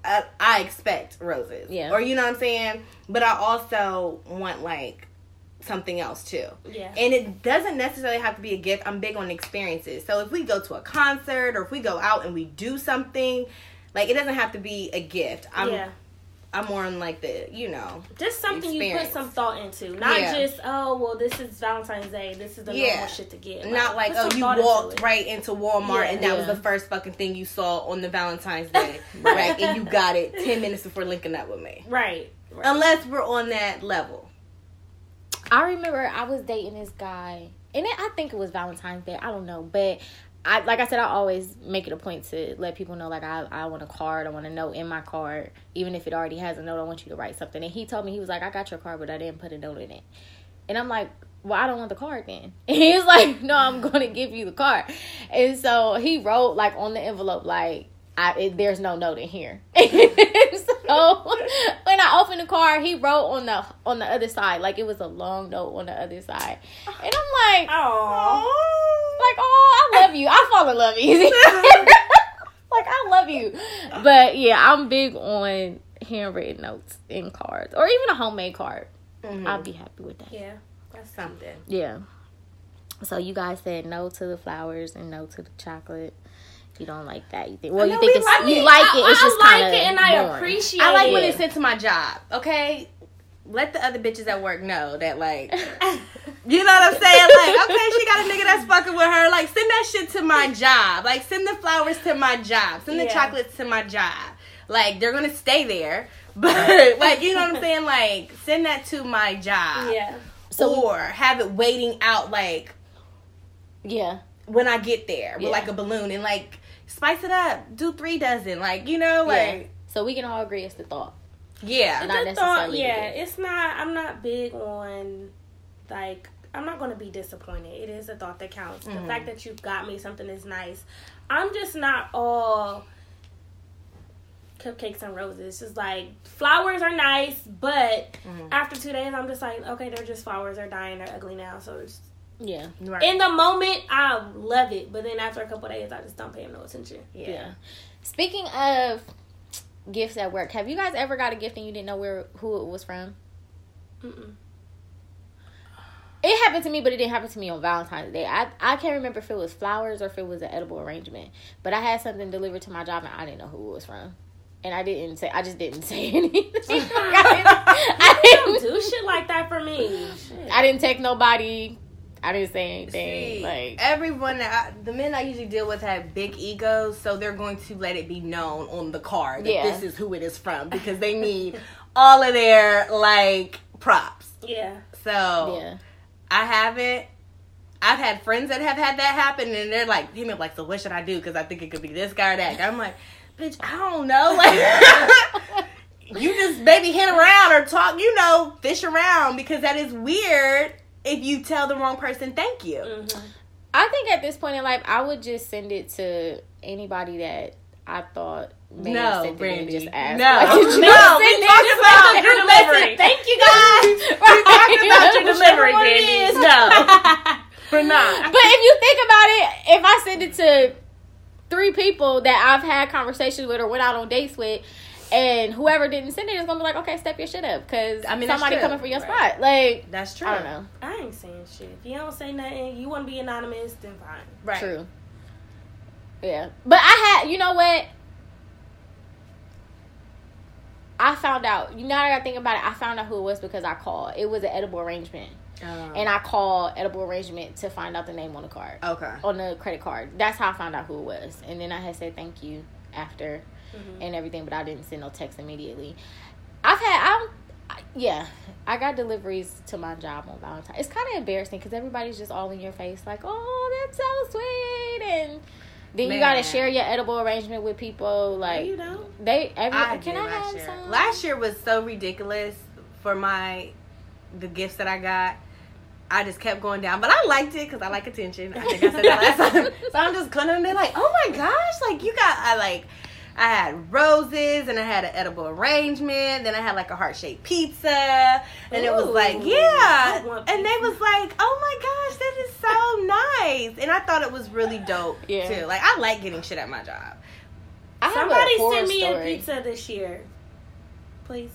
Uh, I expect roses, Yeah. or you know what I'm saying. But I also want like something else too. yeah. And it doesn't necessarily have to be a gift. I'm big on experiences. So if we go to a concert or if we go out and we do something, like it doesn't have to be a gift. I'm yeah. I'm more on like the you know Just something you put some thought into. Not Yeah. just, oh, well, this is Valentine's Day. This is the Yeah. normal shit to get. Not like, oh, you thought into walked right into Walmart Yeah. and that was the first fucking thing you saw on the Valentine's Day, right? And you got it ten minutes before linking up with me. Right. right. Unless we're on that level. I remember I was dating this guy, and it, I think it was Valentine's Day. I don't know, but I like I said, I always make it a point to let people know like I I want a card, I want a note in my card, even if it already has a note. I want you to write something. And he told me he was like, I got your card, but I didn't put a note in it. And I'm like, well, I don't want the card then. And he was like, no, I'm to give you the card. And so he wrote like on the envelope like. I, it, there's no note in here. so when I opened the card, he wrote on the on the other side, like it was a long note on the other side, and I'm like, Oh. Like, oh, I love you. I fall in love easy. like I love you, but yeah, I'm big on handwritten notes and cards, or even a homemade card. Mhm. I'll be happy with that. Yeah. That's something. Yeah. So you guys said no to the flowers and no to the chocolate. You don't like that. You think? Well, you think it's like you it. like I- it. It's I just like it and I appreciate it. I like when it's sent to my job. Okay, let the other bitches at work know that like. You know what I'm saying? Like, okay, she got a nigga that's fucking with her. Like, send that shit to my job. Like, send the flowers to my job. Send the Yeah. chocolates to my job. Like, they're gonna stay there. But, like, you know what I'm saying? Like, send that to my job. Yeah. So- or have it waiting out, like, Yeah. when I get there with, Yeah. like, a balloon. And, like, spice it up. Do three dozen. Like, you know, Yeah. like, So we can all agree it's the thought. yeah. Not The thought, yeah, it's not. I'm not big on like. I'm not going to be disappointed. It is a thought that counts. Mhm. The fact that you got me something is nice. I'm just not all cupcakes and roses. It's just like flowers are nice, but Mhm. after two days, I'm just like, okay, they're just flowers. They're dying. They're ugly now. So it's, Yeah. Right. in the moment, I love it, but then after a couple days, I just don't pay him no attention. Yeah. Speaking of gifts at work. Have you guys ever got a gift and you didn't know where who it was from? Mm-mm. It happened to me, but it didn't happen to me on Valentine's Day. I I can't remember if it was flowers or if it was an edible arrangement. But I had something delivered to my job and I didn't know who it was from. And I didn't say I just didn't say anything. I, You don't didn't, do shit like that for me. Shit. I didn't take nobody. I didn't say anything. See, like everyone, that I, the men I usually deal with have big egos, so they're going to let it be known on the card that Yeah. this is who it is from because they need all of their like props. Yeah. So yeah. I haven't. I've had friends that have had that happen, and they're like, hit me up like, so what should I do? Because I think it could be this guy or that guy. I'm like, bitch, I don't know. Like, you just maybe hit around or talk, you know, fish around because that is weird if you tell the wrong person thank you. Mhm. I think at this point in life, I would just send it to anybody that I thought may have No, sent Brandy. just ask. No. like, No, we talked about your delivery. Thank you guys. Right. Talking about your delivery, Whichever one it Brandy. No, we're not. But if you think about it, if I send it to three people that I've had conversations with or went out on dates with, and whoever didn't send it is gonna be like, okay, step your shit up because I mean, somebody coming for your Right. spot. Like, That's true. I don't know. I ain't saying shit. If you don't say nothing, you want to be anonymous, then fine. Right. True. Yeah, but I had, you know what? I found out. You know, I gotta think about it. I found out who it was because I called. It was an edible arrangement, Um, and I called edible arrangement to find out the name on the card, okay. on the credit card. That's how I found out who it was, and then I had said thank you after Mhm. and everything, but I didn't send no text immediately. I've had, I'm, I- yeah, I got deliveries to my job on Valentine. It's kind of embarrassing because everybody's just all in your face, like, oh, that's so sweet, and then you got to share your edible arrangement with people. Like you don't. they, every, I can I last have year. some? Last year was so ridiculous for my the gifts that I got. I just kept going down, but I liked it because I like attention. I think I said that last time. So I'm just and they're like, "Oh my gosh!" Like you got, I like, I had roses and I had an edible arrangement. Then I had like a heart shaped pizza, and it was like, yeah. And they was like, "Oh my gosh, that is so nice!" And I thought it was really dope Yeah. too. Like I like getting shit at my job. I Somebody a send me story. a pizza this year, please.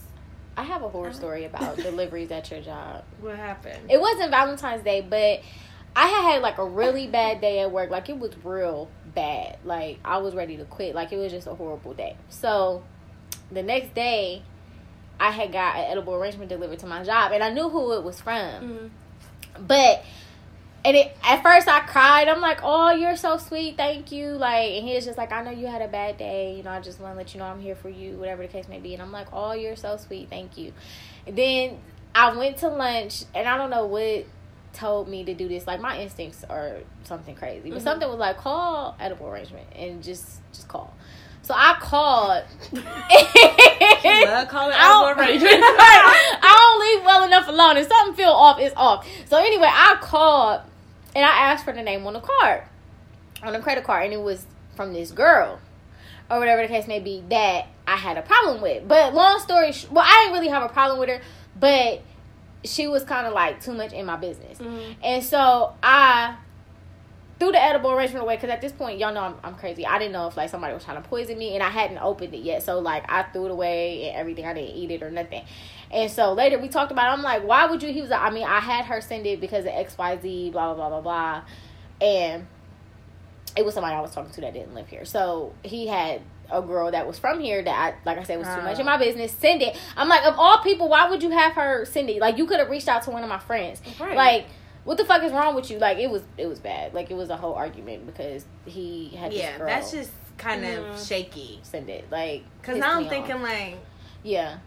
I have a horror story about deliveries at your job. What happened? It wasn't Valentine's Day, but I had had like a really bad day at work. Like it was real bad. Like I was ready to quit. Like it was just a horrible day. So the next day, I had got an edible arrangement delivered to my job, and I knew who it was from. Mm. But and it at first I cried. I'm like, "Oh, you're so sweet, thank you." Like, and he was just like, "I know you had a bad day. You know, I just want to let you know I'm here for you, whatever the case may be." And I'm like, "Oh, you're so sweet, thank you." And then I went to lunch, and I don't know what told me to do this. Like my instincts are something crazy, but Mhm. something was like, "Call edible arrangement and just just call." So I called. Love calling I don't, edible arrangement. I don't leave well enough alone. If something feel off, it's off. So anyway, I called and I asked for the name on the card, on the credit card, and it was from this girl, or whatever the case may be, that I had a problem with. But long story, sh- well, I didn't really have a problem with her, but she was kind of like too much in my business, Mm. and so I threw the edible arrangement away because at this point, y'all know I'm, I'm crazy. I didn't know if like somebody was trying to poison me, and I hadn't opened it yet. So like I threw it away and everything. I didn't eat it or nothing. And so later we talked about. It. I'm like, why would you? He was like, I mean, I had her send it because of X Y Z, blah blah blah blah blah, and it was somebody I was talking to that didn't live here. So he had a girl that was from here that I, like I said, was too much in my business. Send it. I'm like, of all people, why would you have her send it? Like you could have reached out to one of my friends. Right. Like, what the fuck is wrong with you? Like, it was it was bad. Like, it was a whole argument because he had this Yeah, girl that's just kind of Mm. shaky. send it. Like, Cause now I'm thinking off. like, yeah,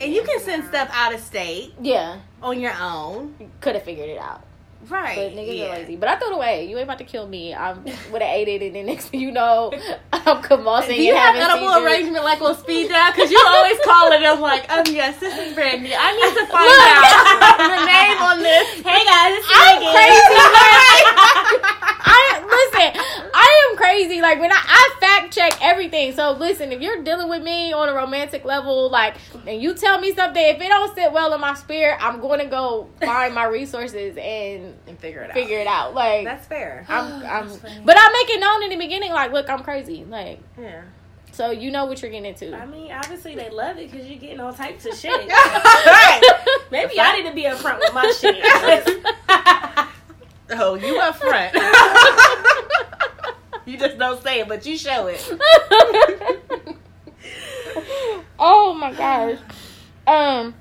and you can send stuff out of state yeah, on your own, could have figured it out. Right? But niggas yeah. are lazy. But I threw it away. You ain't about to kill me. I would have ate it, and then next thing you know, I'm convulsing. Do you have edible seizures. arrangement like on speed dial? Because you always call it. I'm like, um, yes, this is Brandy. I need to find out the name on this. Hey guys, it's I'm crazy. I. I am crazy. Like when I, I fact check everything. So listen, if you're dealing with me on a romantic level, like, and you tell me something, if it don't sit well in my spirit, I'm going to go find my resources and and figure it out. figure it out. Like That's fair. I'm, I'm, That's but I make it known in the beginning. Like, look, I'm crazy. Like, Yeah. So you know what you're getting into. I mean, obviously they love it because you're getting all types of shit. right. Maybe I need to be upfront with my shit. Oh, you up front. you just don't say it, but you show it. oh my gosh. Um.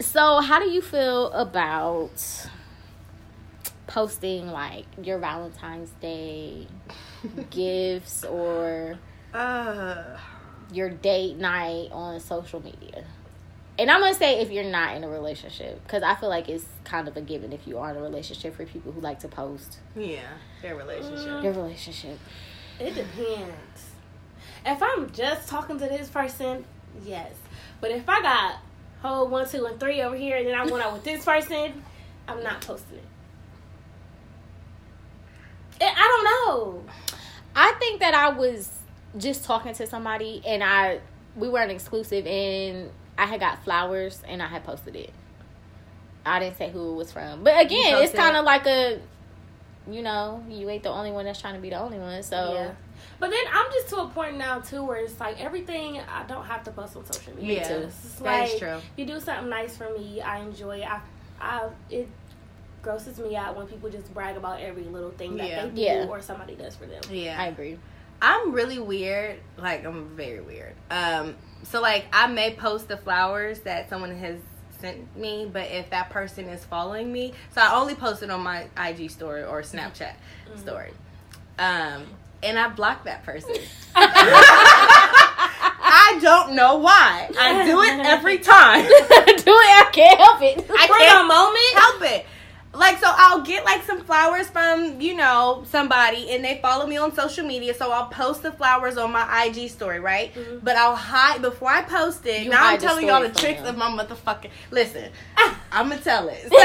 So, how do you feel about posting like your Valentine's Day gifts or Uh, your date night on social media? And I'm gonna say if you're not in a relationship, because I feel like it's kind of a given if you are in a relationship for people who like to post yeah, their relationship. your relationship. It depends. If I'm just talking to this person, yes. But if I got whole one, two, and three over here, and then I went out with this person, I'm not posting it. Eh, I don't know. I think that I was just talking to somebody and I we weren't exclusive and I had got flowers and I had posted it. I didn't say who it was from. But again, it's kind of like a you know, you ain't the only one that's trying to be the only one. So Yeah. But then I'm just to a point now too where it's like everything I don't have to post on social media. Yeah, too. It's that is like, true. If you do something nice for me, I enjoy it. I, I it grosses me out when people just brag about every little thing that Yeah. they do Yeah. or somebody does for them. Yeah, I agree. I'm really weird. Like I'm very weird. Um, so like I may post the flowers that someone has sent me, but if that person is following me, so I only post it on my IG story or Snapchat story. Um, and I block that person. I don't know why. I do it every time. do it, I can't help it. I can't moment, help it. Like so I'll get like some flowers from, you know, somebody and they follow me on social media, so I'll post the flowers on my IG story, right? Mhm. But I'll hide before I post it. You now I'm telling y'all the tricks from of my motherfucking listen. I'm gonna tell it. So,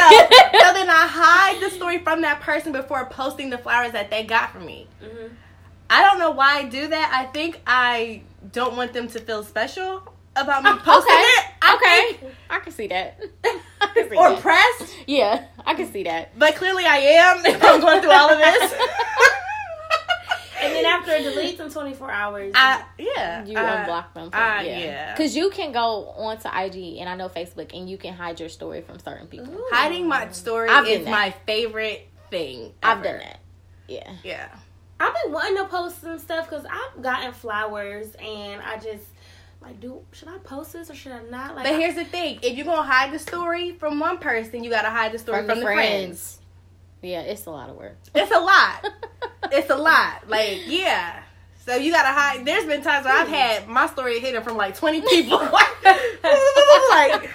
so then I hide the story from that person before posting the flowers that they got for me. Mhm. I don't know why I do that. I think I don't want them to feel special about me posting okay. it. I Okay. think- I can see that. I can see or that. pressed. Yeah, I can see that. But clearly I am if I'm going through all of this. and then after it deletes in 24 hours, I yeah. You I- unblock them. From, uh, yeah. yeah. Because you can go onto IG and I know Facebook and you can hide your story from certain people. Ooh. hiding my story I've is my favorite thing. I've done that. Yeah. Yeah. I've been wanting to post some stuff because I've gotten flowers and I just like, do should I post this or should I not? Like, But here's the thing: if you're gonna hide the story from one person, you gotta hide the story From from, the the friends. friends. Yeah, it's a lot of work. It's a lot. it's a lot. Like yeah. So you gotta hide. There's been times where I've had my story hidden from like 20 people. like.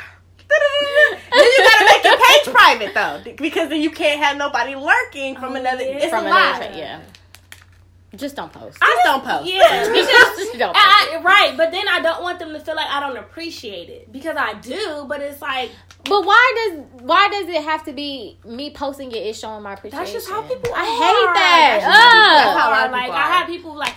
then you gotta make your page private though, because then you can't have nobody lurking from Oh, another. yeah. It's from a another lot. friend, yeah. Just don't post. I Just don't post. Yeah, because Just don't post. I, I- right, but then I don't want them to feel like I don't appreciate it because I do. But it's like But why does why does it have to be me posting it is showing my appreciation? that's just how people. I are. hate that. That's just how people That's how a lot are. Like I have people like,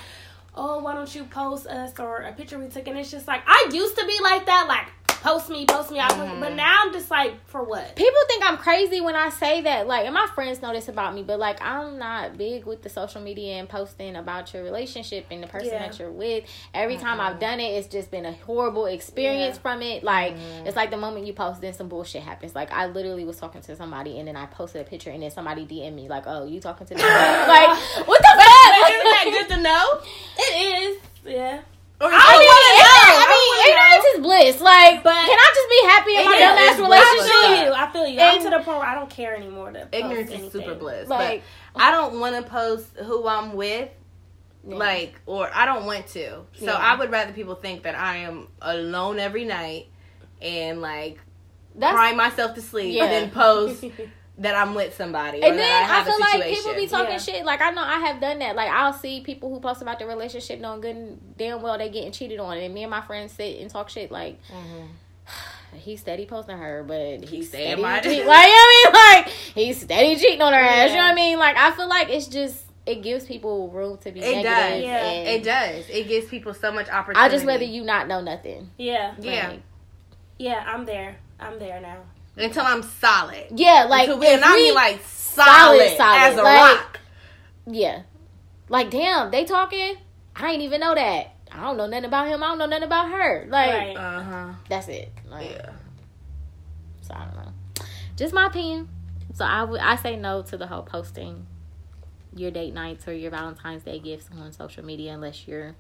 oh, why don't you post us or a picture we took? And it's just like I used to be like that. Like post me, post me. I Mm-hmm. But now I'm just like, for what? People think I'm crazy when I say that. Like, and my friends know this about me, but like, I'm not big with the social media and posting about your relationship and the person Yeah. that you're with. Every time I've done it, it's just been a horrible experience Yeah. from it. Like, it's like the moment you post, then some bullshit happens. Like, I literally was talking to somebody, and then I posted a picture, and then somebody DM me like, "Oh, you talking to me?" like, what the fuck? isn't that good to know? It is, yeah. Or I mean, I I mean, wanna ignorance is bliss. Like, But- can I just be happy in my Ignorance dumbass is bliss. I relationship? feel you. I feel you. I'm to the point where I don't care anymore to post Ignorance is super bliss. Like, but I don't want to post who I'm with, Yeah. like, or I don't want to. So Yeah. I would rather people think that I am alone every night and like that's cry myself to sleep Yeah. and then post that I'm with somebody And that then I I, have feel a like people be talking Yeah. shit. Like I know I have done that. Like I'll see people who post about their relationship knowing good and damn well they getting cheated on, and me and my friends sit and talk shit. Like mm-hmm. he's steady posting her, but he's saying steady my- cheating. Like you know what I mean, like he's steady cheating on her ass. You know what I mean? Like I feel like it's just it gives people room to be It negative. does. Yeah. It does. It gives people so much opportunity. I just rather you not know nothing. Yeah, Yeah. Yeah. I'm there. I'm there now. Until I'm solid. yeah, like Until we, if and I we- mean like solid, solid, as a like- rock. Yeah. Like, damn, they talking. I ain't even know that. I don't know nothing about him. I don't know nothing about her. Like Right. Uh huh. that's it. Like, Yeah. So I don't know. Just my opinion. So I would I say no to the whole posting your date nights or your Valentine's Day gifts on social media unless you're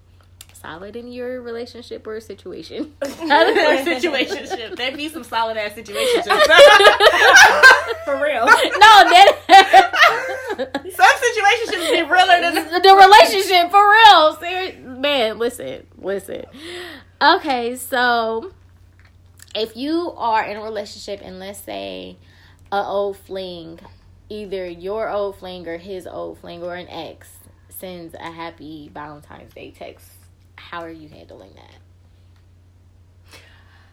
solid in your relationship or situation. or situationship. There be some solid ass situationships. For real. no, that some situationships be realer than the- the relationship for real. Serious. Man, listen, listen. Okay, so if you are in a relationship and let's say a old fling, either your old fling or his old fling or an ex sends a happy Valentine's Day text, how are you handling that?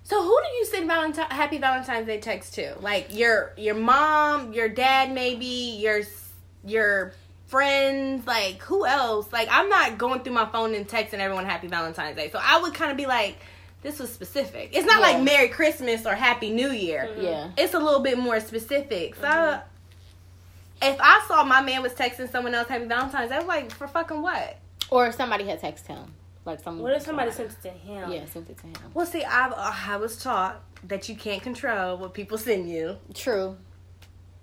So who do you send Valentine Happy Valentine's Day text to? Like your your mom, your dad, maybe your your friends. Like who else? Like I'm not going through my phone and texting everyone Happy Valentine's Day. So I would kind of be like, this was specific. It's not Yeah. like Merry Christmas or Happy New Year. Mm-hmm. Yeah. It's a little bit more specific. So mm-hmm. if I saw my man was texting someone else Happy Valentine's, I was like, for fucking what? Or if somebody had texted him. Like someone What if somebody sent it to him? Yeah, sent it to him. Well, see, I've I was taught that you can't control what people send you. True.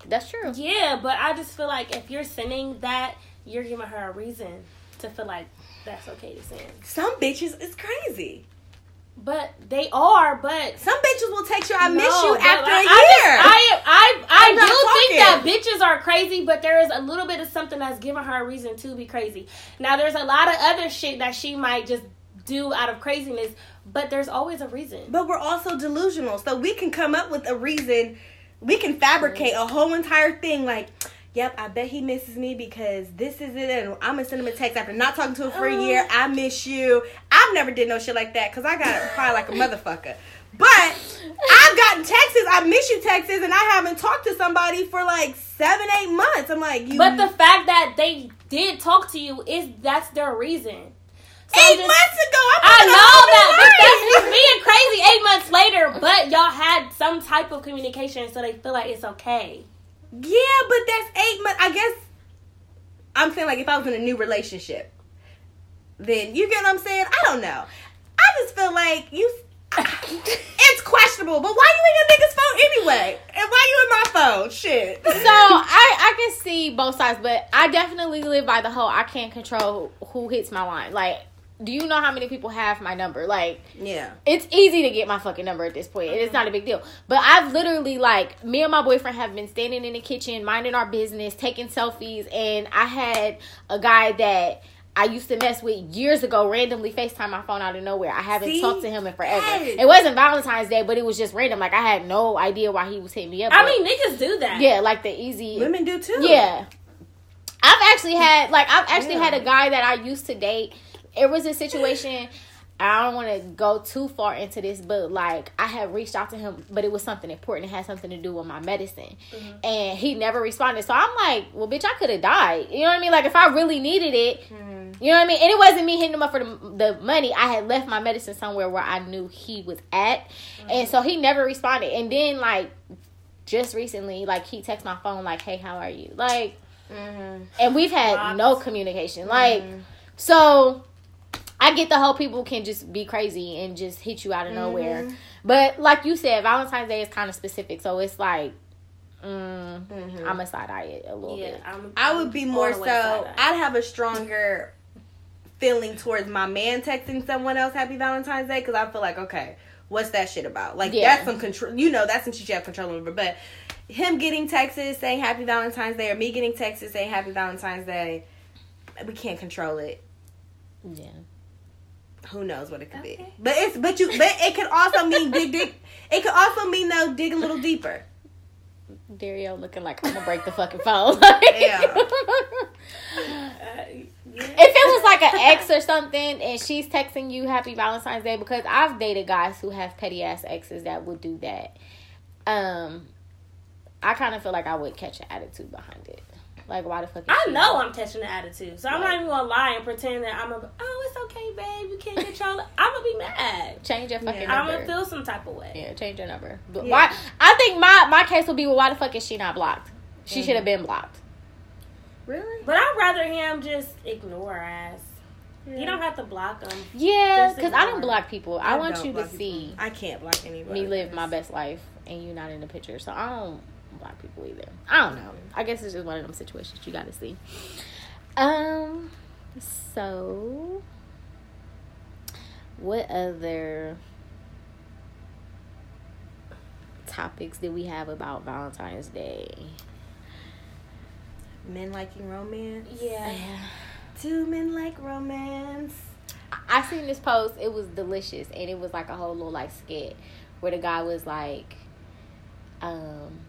That's true. Yeah, but I just feel like if you're sending that, you're giving her a reason to feel like that's okay to send. Some bitches is crazy. But they are, but Some bitches will text you, I miss you after I, a year. I, I, I, I do think that bitches are crazy, but there is a little bit of something that's giving her a reason to be crazy. Now, there's a lot of other shit that she might just do out of craziness, but there's always a reason. but we're also delusional, so we can come up with a reason. We can fabricate a whole entire thing like, yep, I bet he misses me because this is it, and I'm gonna send him a text after not talking to him for a year. Oh. I miss you. I've never did no shit like that because I got probably like a motherfucker. But I've gotten texts, I miss you texts, and I haven't talked to somebody for like seven, eight months. I'm like, you But the fact that they did talk to you is that's their reason. So eight just- months ago, I know that, but that's just being crazy eight months later. But y'all had some type of communication, so they feel like it's okay. Yeah, but that's eight months. I guess I'm saying like if I was in a new relationship, then you get what I'm saying. I don't know. I just feel like you. It's questionable, but why you in your nigga's phone anyway? And why you in my phone? Shit. So I I can see both sides, but I definitely live by the whole I can't control who hits my line. Like, do you know how many people have my number? Like, yeah. it's easy to get my fucking number at this point. It's uh-huh. not a big deal. But I've literally like me and my boyfriend have been standing in the kitchen, minding our business, taking selfies, and I had a guy that I used to mess with years ago randomly FaceTime my phone out of nowhere. I haven't See? talked to him in forever. Yes. It wasn't Valentine's Day, but it was just random. Like I had no idea why he was hitting me up. I mean, niggas do that. yeah, like the easy Women do too. yeah. I've actually had like I've actually Yeah. had a guy that I used to date. It was a situation I don't want to go too far into this, but like I had reached out to him, but it was something important. It had something to do with my medicine, mm-hmm. and he never responded. So I'm like, well, bitch, I could have died. You know what I mean? Like if I really needed it, mm-hmm. you know what I mean? And it wasn't me hitting him up for the, the money. I had left my medicine somewhere where I knew he was at, and mm-hmm. so he never responded. And then like just recently, like he texted my phone, like, "Hey, how are you?" Like, Mm-hmm. and we've had Lots. no communication. Like, so I get the whole people can just be crazy and just hit you out of nowhere. But like you said, Valentine's Day is kind of specific, so it's like, mm, I'm a side eye it a little Yeah, bit. I'm, I would be more so. I'd have a stronger feeling towards my man texting someone else Happy Valentine's Day because I feel like okay, what's that shit about? Like Yeah. that's some control. You know, that's some shit you have control over. But him getting texts saying Happy Valentine's Day or me getting texts saying Happy Valentine's Day, we can't control it. Yeah. Who knows what it could be? But it's but you but it could also mean dig dig. It could also mean though dig a little deeper. Dario looking like I'm gonna break the fucking phone. Yeah. Uh, yeah. if it was like an ex or something and she's texting you happy valentine's day because i've dated guys who have petty ass exes that would do that um i kind of feel like i would catch an attitude behind it like why the fuck is I she- know I'm catching the attitude, so I'm not even gonna lie and pretend that I'm a. Oh, it's okay, babe. You can't control it. I'm gonna be mad. change your fucking Yeah. I'm gonna feel some type of way. yeah change your number but Yeah. why i think my my case would be well why the fuck is she not blocked she Mm-hmm. should have been blocked Really? But I'd rather him just ignore us. You don't have to block them. Yeah, because I don't block people. I, want you to people. see I can't block anybody. me live my best life and you not in the picture. So I don't block people either. I don't know. I guess it's just one of them situations you got to see. Um. So, what other topics did we have about Valentine's Day? Men liking romance. Yeah. Do men like romance? I seen this post. It was delicious, and it was like a whole little like skit where the guy was like, um,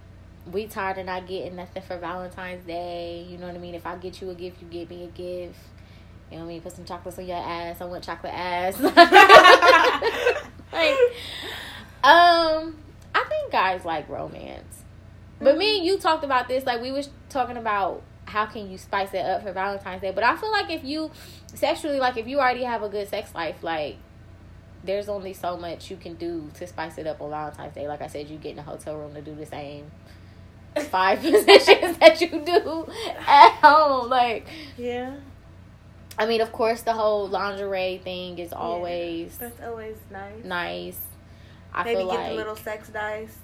"We tired of not getting nothing for Valentine's Day. You know what I mean? If I get you a gift, you get me a gift. You know what I mean? Put some chocolates on your ass. I want chocolate ass. like, um, I think guys like romance, but me and you talked about this. Like we was talking about how can you spice it up for Valentine's Day. But I feel like if you sexually, like if you already have a good sex life, like there's only so much you can do to spice it up on Valentine's Day. Like I said, you get in a hotel room to do the same five positions that you do at home. Like, Yeah. I mean, of course, the whole lingerie thing is always That's always nice. nice. I Maybe feel get like the little sex dice.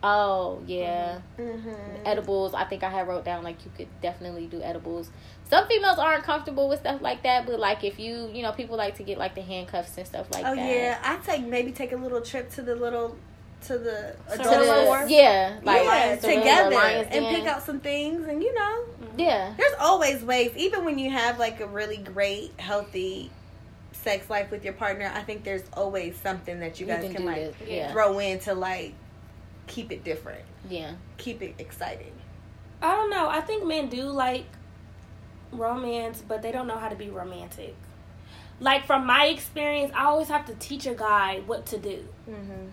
oh yeah. Mm-hmm. edibles i think i had wrote down like you could definitely do edibles some females aren't comfortable with stuff like that but like if you you know people like to get like the handcuffs and stuff like oh that yeah, I take maybe take a little trip to the little to the To to adult the- store. yeah like yeah, together and Den. pick out some things, and you know, yeah there's always ways. Even when you have like a really great, healthy sex life with your partner, I think there's always something that you You guys can can, like yeah. throw in to like keep it different, yeah keep it exciting. I don't know. I think men do like romance, but they don't know how to be romantic. Like from my experience, I always have to teach a guy what to do. Mm-hmm.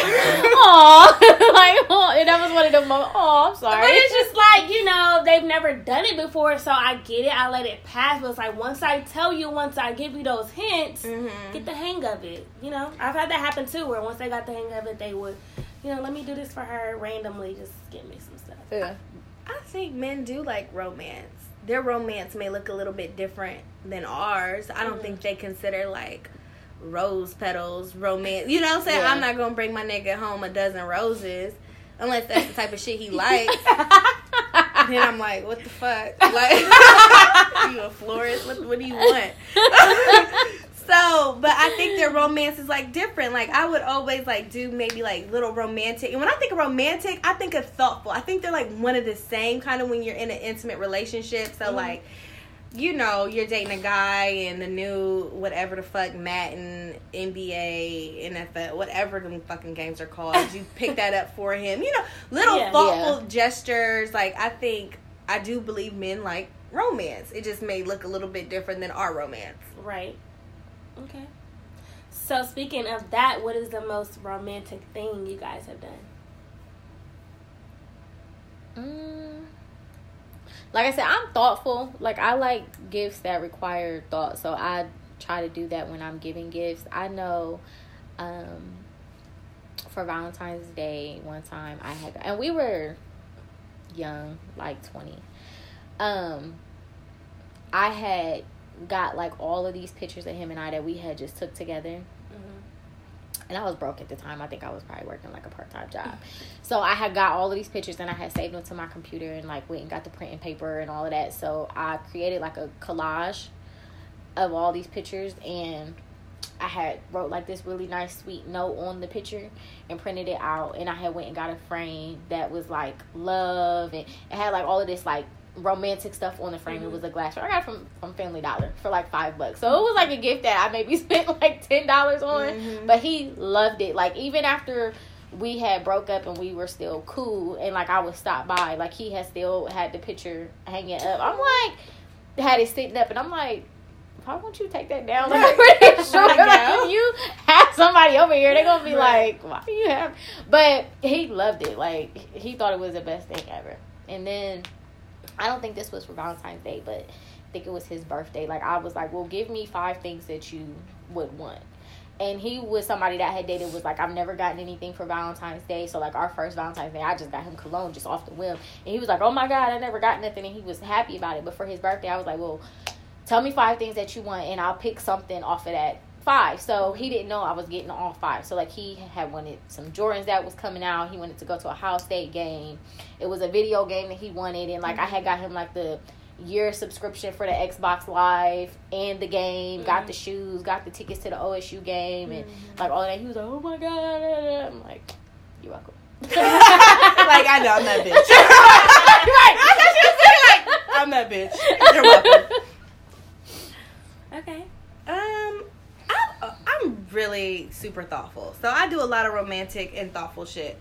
Aw, like oh, and that was one of the moments. Oh, I'm sorry. But it's just like, you know, they've never done it before, so I get it. I let it pass. But it's like, once I tell you, once I give you those hints, Mm-hmm. get the hang of it. You know, I've had that happen too, where once they got the hang of it, they would, you know, let me do this for her randomly, just give me some stuff. yeah. I think men do like romance. Their romance may look a little bit different than ours. I don't Mhm. think they consider like rose petals romance. You know what I'm saying? Yeah. I'm not gonna bring my nigga home a dozen roses unless that's the type of shit he likes. then I'm like, what the fuck? Like, you a florist? What, what do you want? so, but I think their romance is like different. Like, I would always like do maybe like little romantic. And when I think of romantic, I think of thoughtful. I think they're like one of the same kind of when you're in an intimate relationship. So, Mhm. like, you know, you're dating a guy and the new whatever the fuck Madden, NBA, NFL, whatever them fucking games are called. You pick that up for him. You know, little Yeah. thoughtful gestures. Like I think I do believe men like romance. It just may look a little bit different than our romance. Right. Okay. So speaking of that, what is the most romantic thing you guys have done? Mm. Like I said, I'm thoughtful. Like I like gifts that require thought, so I try to do that when I'm giving gifts. I know, um, for Valentine's Day, one time I had, and we were young, like twenty. Um, I had got like all of these pictures of him and I that we had just took together mm-hmm. and I was broke at the time. I think I was probably working like a part time job. So I had got all of these pictures and I had saved them to my computer and like went and got the printing paper and all of that. So I created like a collage of all these pictures and I had wrote like this really nice sweet note on the picture and printed it out and I had went and got a frame that was like love and it had like all of this like romantic stuff on the frame. It was a glass. I got it from from Family Dollar for like five bucks. So it was like a gift that I maybe spent like ten dollars on. Mhm. But he loved it. Like even after we had broke up and we were still cool and like I would stop by, like he had still had the picture hanging up. I'm like had it sitting up and I'm like why won't you take that down? Like, I'm sure like if you have somebody over here, they're gonna be Right. like, Why do you have but he loved it. Like he thought it was the best thing ever. And then I don't think this was for Valentine's Day, but I think it was his birthday. Like I was like, well, give me five things that you would want, and he was somebody that I had dated was like I've never gotten anything for Valentine's Day. So like our first Valentine's Day, I just got him cologne just off the whim, and he was like, "Oh my god, I never got nothing," and he was happy about it. But for his birthday, I was like, "Well, tell me five things that you want, and I'll pick something off of that." Five. So he didn't know I was getting all five. So like he had wanted some Jordans that was coming out. He wanted to go to a Ohio State game. It was a video game that he wanted, and like I had got him like the year subscription for the Xbox Live and the game, got the mm-hmm. shoes, got the tickets to the OSU game, and mm-hmm. like all that. He was like, "Oh my god!" I'm like, "You're welcome." like I know I'm that bitch. right. I'm that bitch. You're welcome. Okay. Really super thoughtful. So I do a lot of romantic and thoughtful shit.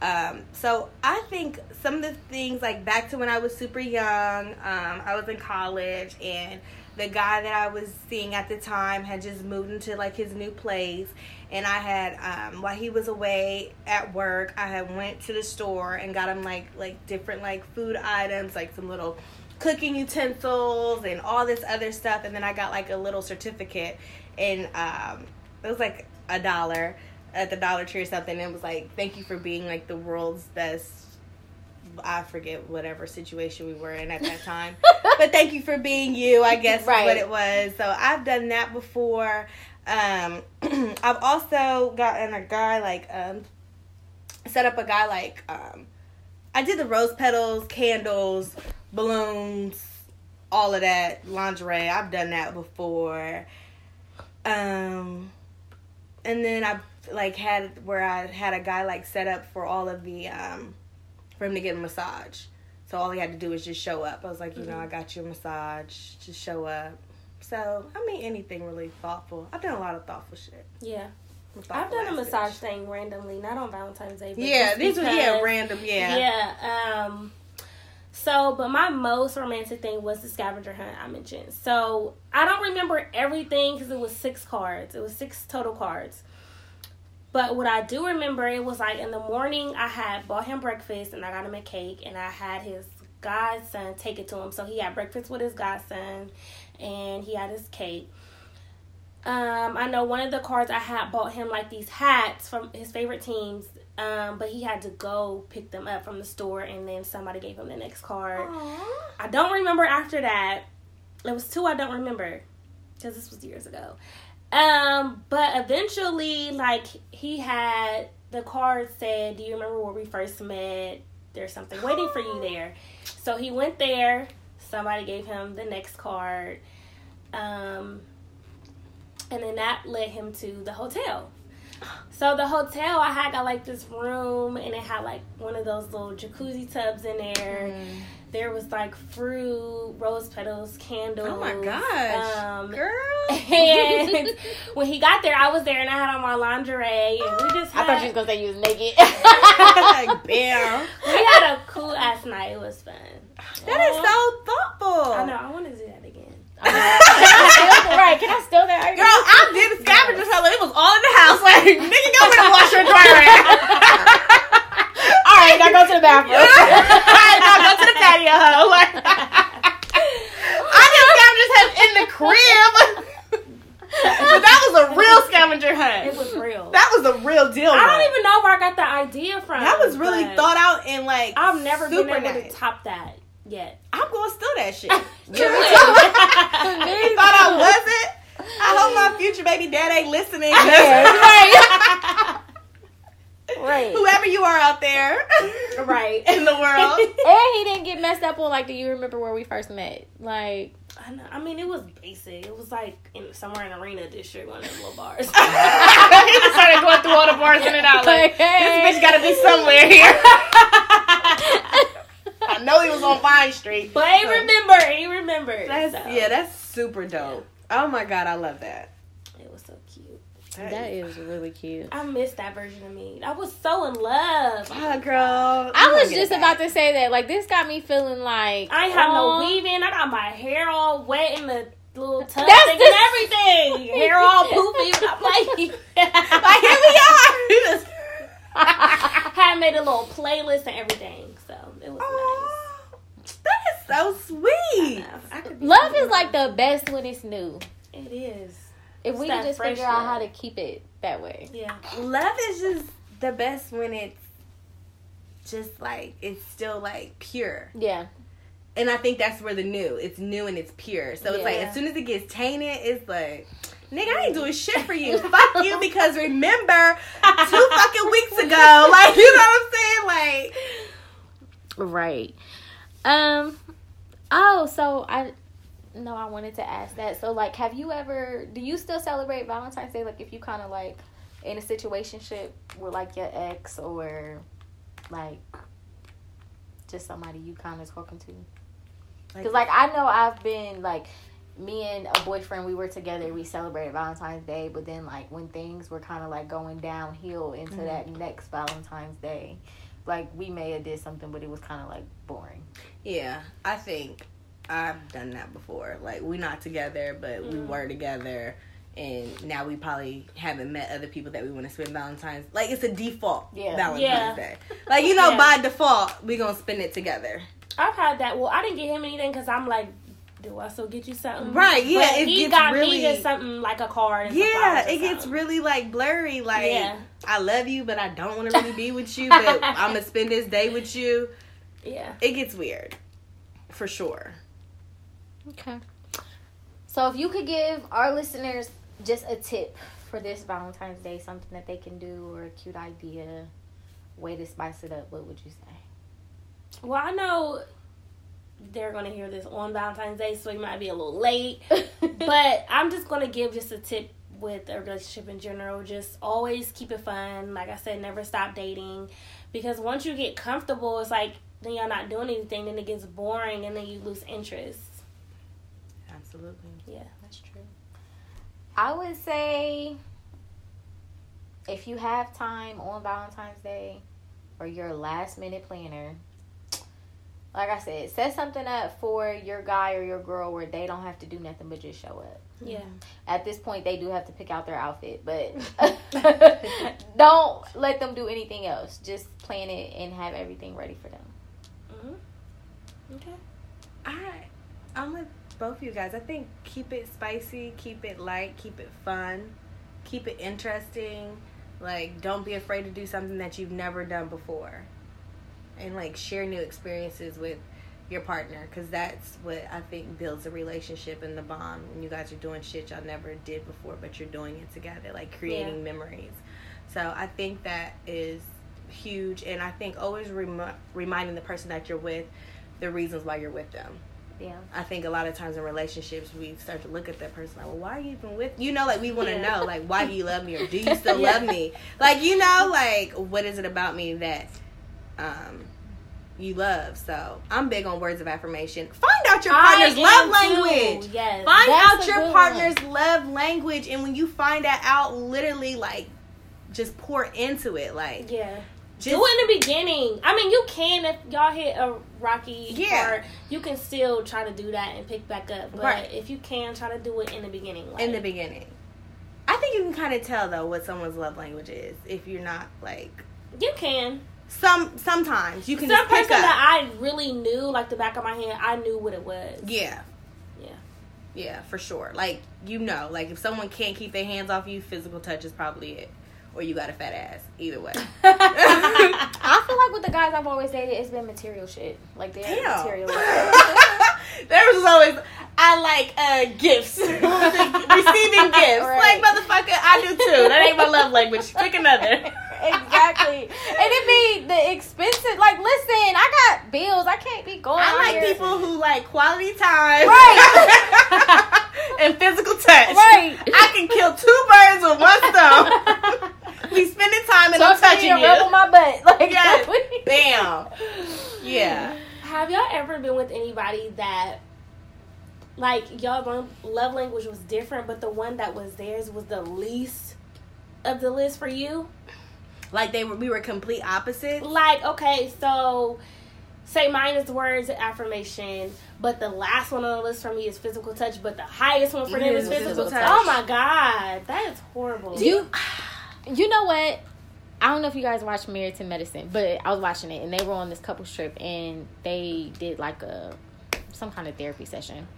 Um, so I think some of the things like back to when I was super young, um, I was in college and the guy that I was seeing at the time had just moved into like his new place and I had um, while he was away at work, I had went to the store and got him like like different like food items, like some little cooking utensils and all this other stuff and then I got like a little certificate and um, it was like a dollar at the Dollar Tree or something. And it was like, thank you for being like the world's best. I forget whatever situation we were in at that time, but thank you for being you. I guess right. what it was. So I've done that before. Um, I've also gotten a guy like um, set up a guy like um, I did the rose petals, candles, balloons, all of that lingerie. I've done that before. Um, and then I've like had where I had a guy like set up for all of the um for him to get a massage. So all he had to do was just show up. I was like, you mm-hmm. know, I got you a massage. Just show up. So I mean, anything really thoughtful. I've done a lot of thoughtful shit. Yeah. I've done a massage thing randomly, not on Valentine's Day. yeah, these were yeah random. Yeah. Yeah. Um. So, but my most romantic thing was the scavenger hunt I mentioned. So I don't remember everything because it was six cards. It was six total cards. But what I do remember, it was like in the morning, I had bought him breakfast and I got him a cake, and I had his godson take it to him. So he had breakfast with his godson, and he had his cake. Um, I know one of the cards I had bought him like these hats from his favorite teams, um, but he had to go pick them up from the store, and then somebody gave him the next card. Aww. I don't remember after that. It was two I don't remember because this was years ago. Um, but eventually, like he had the card said, "Do you remember where we first met? There's something waiting for you there." So he went there. Somebody gave him the next card, um, and then that led him to the hotel. So the hotel, I had got like this room, and it had like one of those little jacuzzi tubs in there. Mm there was like fruit, rose petals, candles. Oh my gosh, um, girl! And when he got there, I was there and I had on my lingerie, and we just. Had, I thought you was gonna say you was naked. like, bam. We had a cool ass night. It was fun. That is so thoughtful. I know. I want to do that right? Can I steal that? Girl, I did a scavenger hunt. It was all in the house. Like, nigga, go in the washer and dryer. All right, now go to the bathroom. All right, now go to the patio. Like, I just scavenger hunt in the crib. but that was a real scavenger hunt. It was real. That was a real deal. I don't even know where I got the idea from. That was really thought out and like I've never been able nice. to top that yet. I'm gonna steal that shit. you thought I wasn't. I hope my future baby dad ain't listening. Right. Right. Whoever you are out there. Right. In the world. and he didn't get messed up on like, do you remember where we first met? Like I, know, I mean, it was basic. It was like in somewhere in Arena District, one of those little bars. he just started going through all the bars in and out. Like, hey. this bitch got to be somewhere here. I know he was on Vine Street, but he so. remember. He remembered. That's, so. Yeah, that's super dope. Oh my god, I love that. It was so cute. That, that is really cute. I miss that version of me. I was so in love. Oh, girl. I was just about to say that. Like, this got me feeling like. I ain't have no weaving. I got my hair all wet in the little tub That's and everything. hair all poofy. I'm like, like, here we are. had made a little playlist and everything. So, it was Aww, nice. That is so sweet. Love is like the best when it's new. It is. If we It's could that just figure out how to keep it that way. Yeah. Love is just the best when it's just like it's still like pure. Yeah. And I think that's where the new. It's new and it's pure. So it's like as soon as it gets tainted, it's like, nigga, I ain't doing shit for you. Fuck you because remember two fucking weeks ago. Like you know what I'm saying? Right. Um. Oh, so I. No, I wanted to ask that. So, like, have you ever? Do you still celebrate Valentine's Day? Like, if you kind of like in a situationship with like your ex or like just somebody you kind of talking to? Because like I know I've been like me and a boyfriend we were together we celebrated valentine's day but then like when things were kind of like going downhill into Mhm. that next valentine's day like we may have did something but it was kind of like boring Yeah, I think I've done that before. Like we're not together, but we Mm. were together, and now we probably haven't met other people that we want to spend Valentine's. Like it's a default Yeah. Valentine's Yeah. Day. Like you know, Yeah. by default, we gonna spend it together. I've had that. Well, I didn't get him anything because I'm like, do I still get you something? Right, yeah, But it he gets got really- me just something like a card. And Yeah, flowers or it gets really like blurry. Like Yeah. I love you, but I don't want to really be with you. But I'm gonna spend this day with you. Yeah. It gets weird, for sure. okay so if you could give our listeners just a tip for this valentine's day something that they can do or a cute idea way to spice it up what would you say Well, I know they're gonna hear this on Valentine's Day, so we might be a little late. but I'm just gonna give just a tip with a relationship in general. Just always keep it fun. Like I said, never stop dating. Because once you get comfortable, it's like then you're not doing anything, then it gets boring and then you lose interest. Absolutely. Yeah. That's true. I would say if you have time on Valentine's Day or your last minute planner, like I said, set something up for your guy or your girl where they don't have to do nothing but just show up. Yeah. At this point, they do have to pick out their outfit, but don't let them do anything else. Just plan it and have everything ready for them. hmm Okay. I I'm with both of you guys. I think keep it spicy, keep it light, keep it fun, keep it interesting. Like don't be afraid to do something that you've never done before. And like share new experiences with your partner cuz that's what I think builds a relationship and the bond when you guys are doing shit y'all never did before but you're doing it together like creating memories. So I think that is huge and I think always remi- reminding the person that you're with the reasons why you're with them. Yeah. I think a lot of times in relationships we start to look at that person like, well, why are you even with? You know, like we want to Yeah. know, like, why do you love me or do you still Yeah. love me? Like, you know, like what is it about me that um you love? So I'm big on words of affirmation. Find out your partner's love language. Yes. Find out your partner's love language, and when you find that out, literally like just pour into it. Like, yeah. just do it in the beginning. I mean, you can if y'all hit a rocky Yeah. part, you can still try to do that and pick back up. But Right. if you can, try to do it in the beginning. Like, in the beginning. I think you can kind of tell though what someone's love language is if you're not like you can. Some. Sometimes you can Some just pick person up. that I really knew, like the back of my hand, I knew what it was. yeah, Yeah. yeah, for sure. Like you know, like if someone can't keep their hands off you, physical touch is probably it, or you got a fat ass. Either way. I feel like with the guys I've always dated, it's been material shit. Like they're Damn. material. there was always I like uh gifts, receiving gifts. Right. Like motherfucker, I do too. That ain't my love language. Pick another. Exactly. And it be the expensive. Like, listen, I got bills. I can't be going. I like here. people who like quality time. Right. and physical touch. Right. I can kill two birds with one stone. we spending time and so I'm Talk to me touching and you. rub on my butt. Like, Yes. Bam. Yeah. Have y'all ever been with anybody that, like, y'all lo- love language was different, but the one that was theirs was the least of the list for you? Like they were we were complete opposites. Like, okay, so say mine is words of affirmation, but the last one on the list for me is physical touch, but the highest one for them is physical, physical touch. touch. Oh my god, that is horrible. You, you know what? I don't know if you guys watch Married to Medicine, but I was watching it and they were on this couple trip and they did like a some kind of therapy session.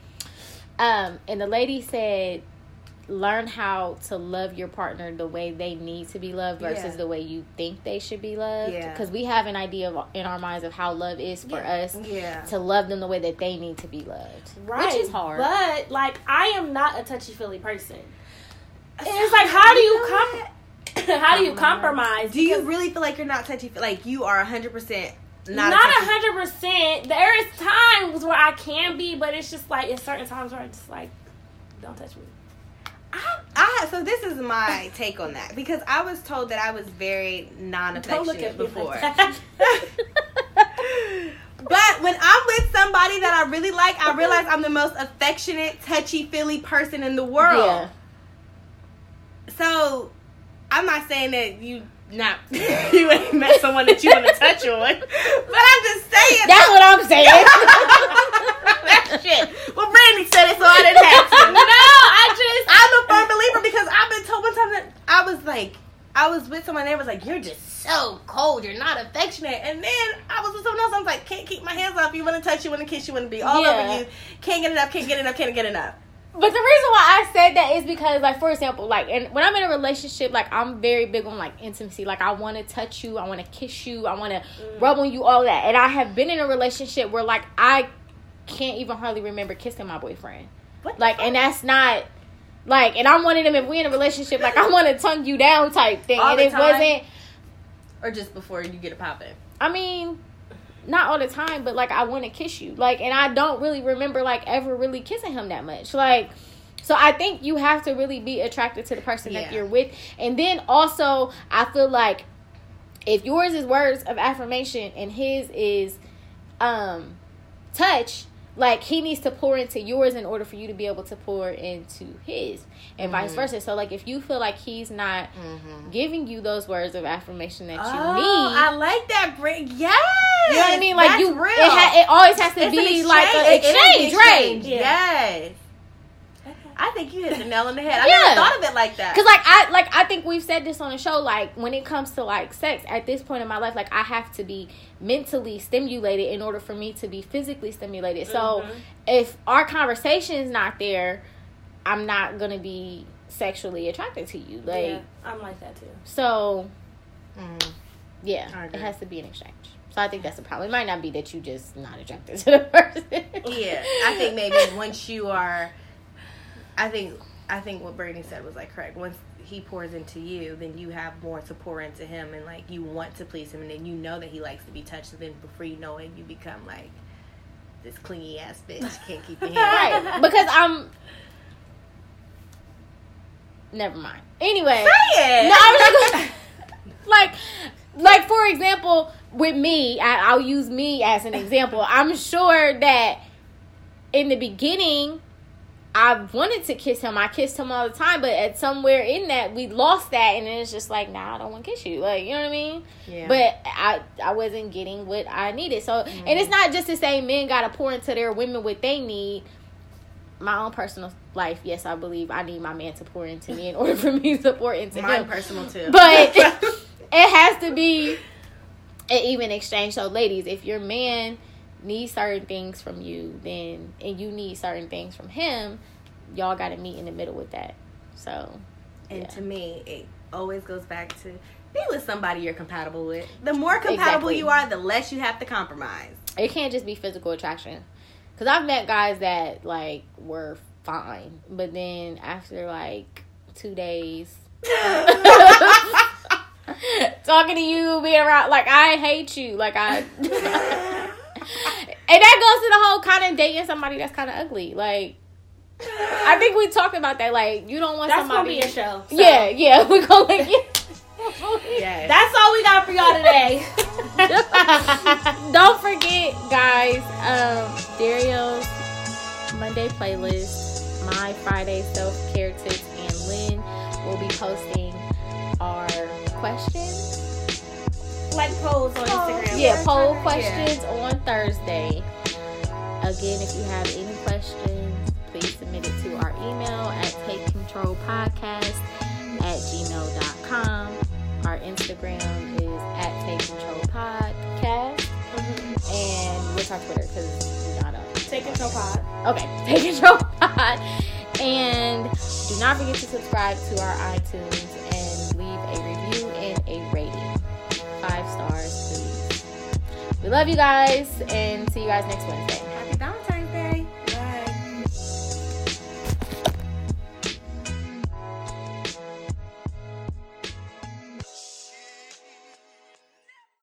Um, and the lady said learn how to love your partner the way they need to be loved versus Yeah. the way you think they should be loved. Yeah. Because we have an idea of, in our minds of how love is for us Yeah. to love them the way that they need to be loved, Right. which is hard. But like I am not a touchy feely person. And it's like how do you com- how do you compromise? Do you really feel like you're not touchy? Like you are hundred percent not not. a hundred percent. There is times where I can be, but it's just like it's certain times where I just like don't touch me. I, I so this is my take on that because I was told that I was very non-affectionate at before. like. But when I'm with somebody that I really like, I realize I'm the most affectionate, touchy feely person in the world. yeah. So I'm not saying that you not you ain't met someone that you want to touch on, but I'm just saying That's what I'm saying. That shit. Well, Brandy said it, so I didn't have to. no, I just I'm a firm believer because I've been told one time that I was like, I was with someone and they was like, "You're just so cold. You're not affectionate." And then I was with someone else. I was like, "Can't keep my hands off you. Want to touch you? Want to kiss you? Want to be all Yeah. over you? Can't get enough. Can't get enough. Can't get enough." But the reason why I said that is because, like, for example, like, and when I'm in a relationship, like, I'm very big on like intimacy. Like, I want to touch you, I want to kiss you, I want to mm. rub on you, all that. And I have been in a relationship where, like, I can't even hardly remember kissing my boyfriend. Like, and that's not like, and I'm one of them. If we in a relationship, like, I want to tongue you down type thing, All and it time? wasn't. Or just before you get it popping. I mean, not all the time, but like I want to kiss you. Like, and I don't really remember like ever really kissing him that much. Like, so I think you have to really be attracted to the person that you're with. And then also, I feel like if yours is words of affirmation and his is um touch, like he needs to pour into yours in order for you to be able to pour into his and vice Mhm. versa. So like if you feel like he's not Mm-hmm. giving you those words of affirmation that you oh, need, I like that. Bring yes. you know what I mean? Like you, real. it ha- it always has to It's be like an is an exchange, right? Yeah. Yes. I think you hit the nail on the head. I Yeah. never thought of it like that. Cause like I like I think we've said this on the show. Like when it comes to like sex, at this point in my life, like I have to be mentally stimulated in order for me to be physically stimulated. So Mhm. if our conversation is not there, I'm not gonna be sexually attracted to you. Like yeah, I'm like that too. so, Mm. yeah, it has to be an exchange. So I think that's a problem. It might not be that you just not attracted to the person. Yeah, I think maybe once you are, I think I think what Brittany said was like correct. Once he pours into you, then you have more to pour into him, and like you want to please him, and then you know that he likes to be touched. And then before you know it, you become like this clingy ass bitch can't keep hands. right because i'm never mind anyway Say it. no i was just like like for example with me I, i'll use me as an example i'm sure that in the beginning I wanted to kiss him. I kissed him all the time, but at somewhere in that we lost that, and it's just like, nah, I don't want to kiss you. Like, you know what I mean? Yeah. But I I wasn't getting what I needed. So and it's mm-hmm. not just to say men gotta pour into their women what they need. My own personal life, yes, I believe I need my man to pour into me in order for me to pour into mine him. personal too. But it has to be an even exchange. So ladies, if your man needs certain things from you, then and you need certain things from him, y'all gotta meet in the middle with that. So And Yeah. to me, it always goes back to be with somebody you're compatible with. The more compatible Exactly. you are, the less you have to compromise. it can't just be physical attraction because i've met guys that like were fine but then after like two days talking to you being around like i hate you like i and that goes to the whole kind of dating somebody that's kind of ugly like i think we talked about that like you don't want That's gonna somebody be a show. so. yeah yeah we're gonna like yes. That's all we got for y'all today. Don't forget, guys, um, Dario's Monday playlist, my Friday self care tips, and Lynn will be posting our questions. Like polls on Instagram. Yeah, poll questions on Thursday. Again, if you have any questions, please submit it to our email at takecontrolpodcast at gmail.com. Our Instagram is at Take Control Podcast. And what's our Twitter? Because we got a Take control pod. Okay, take control pod. And Do not forget to subscribe to our iTunes and leave a review and a rating. Five stars, please. We love you guys and see you guys next Wednesday.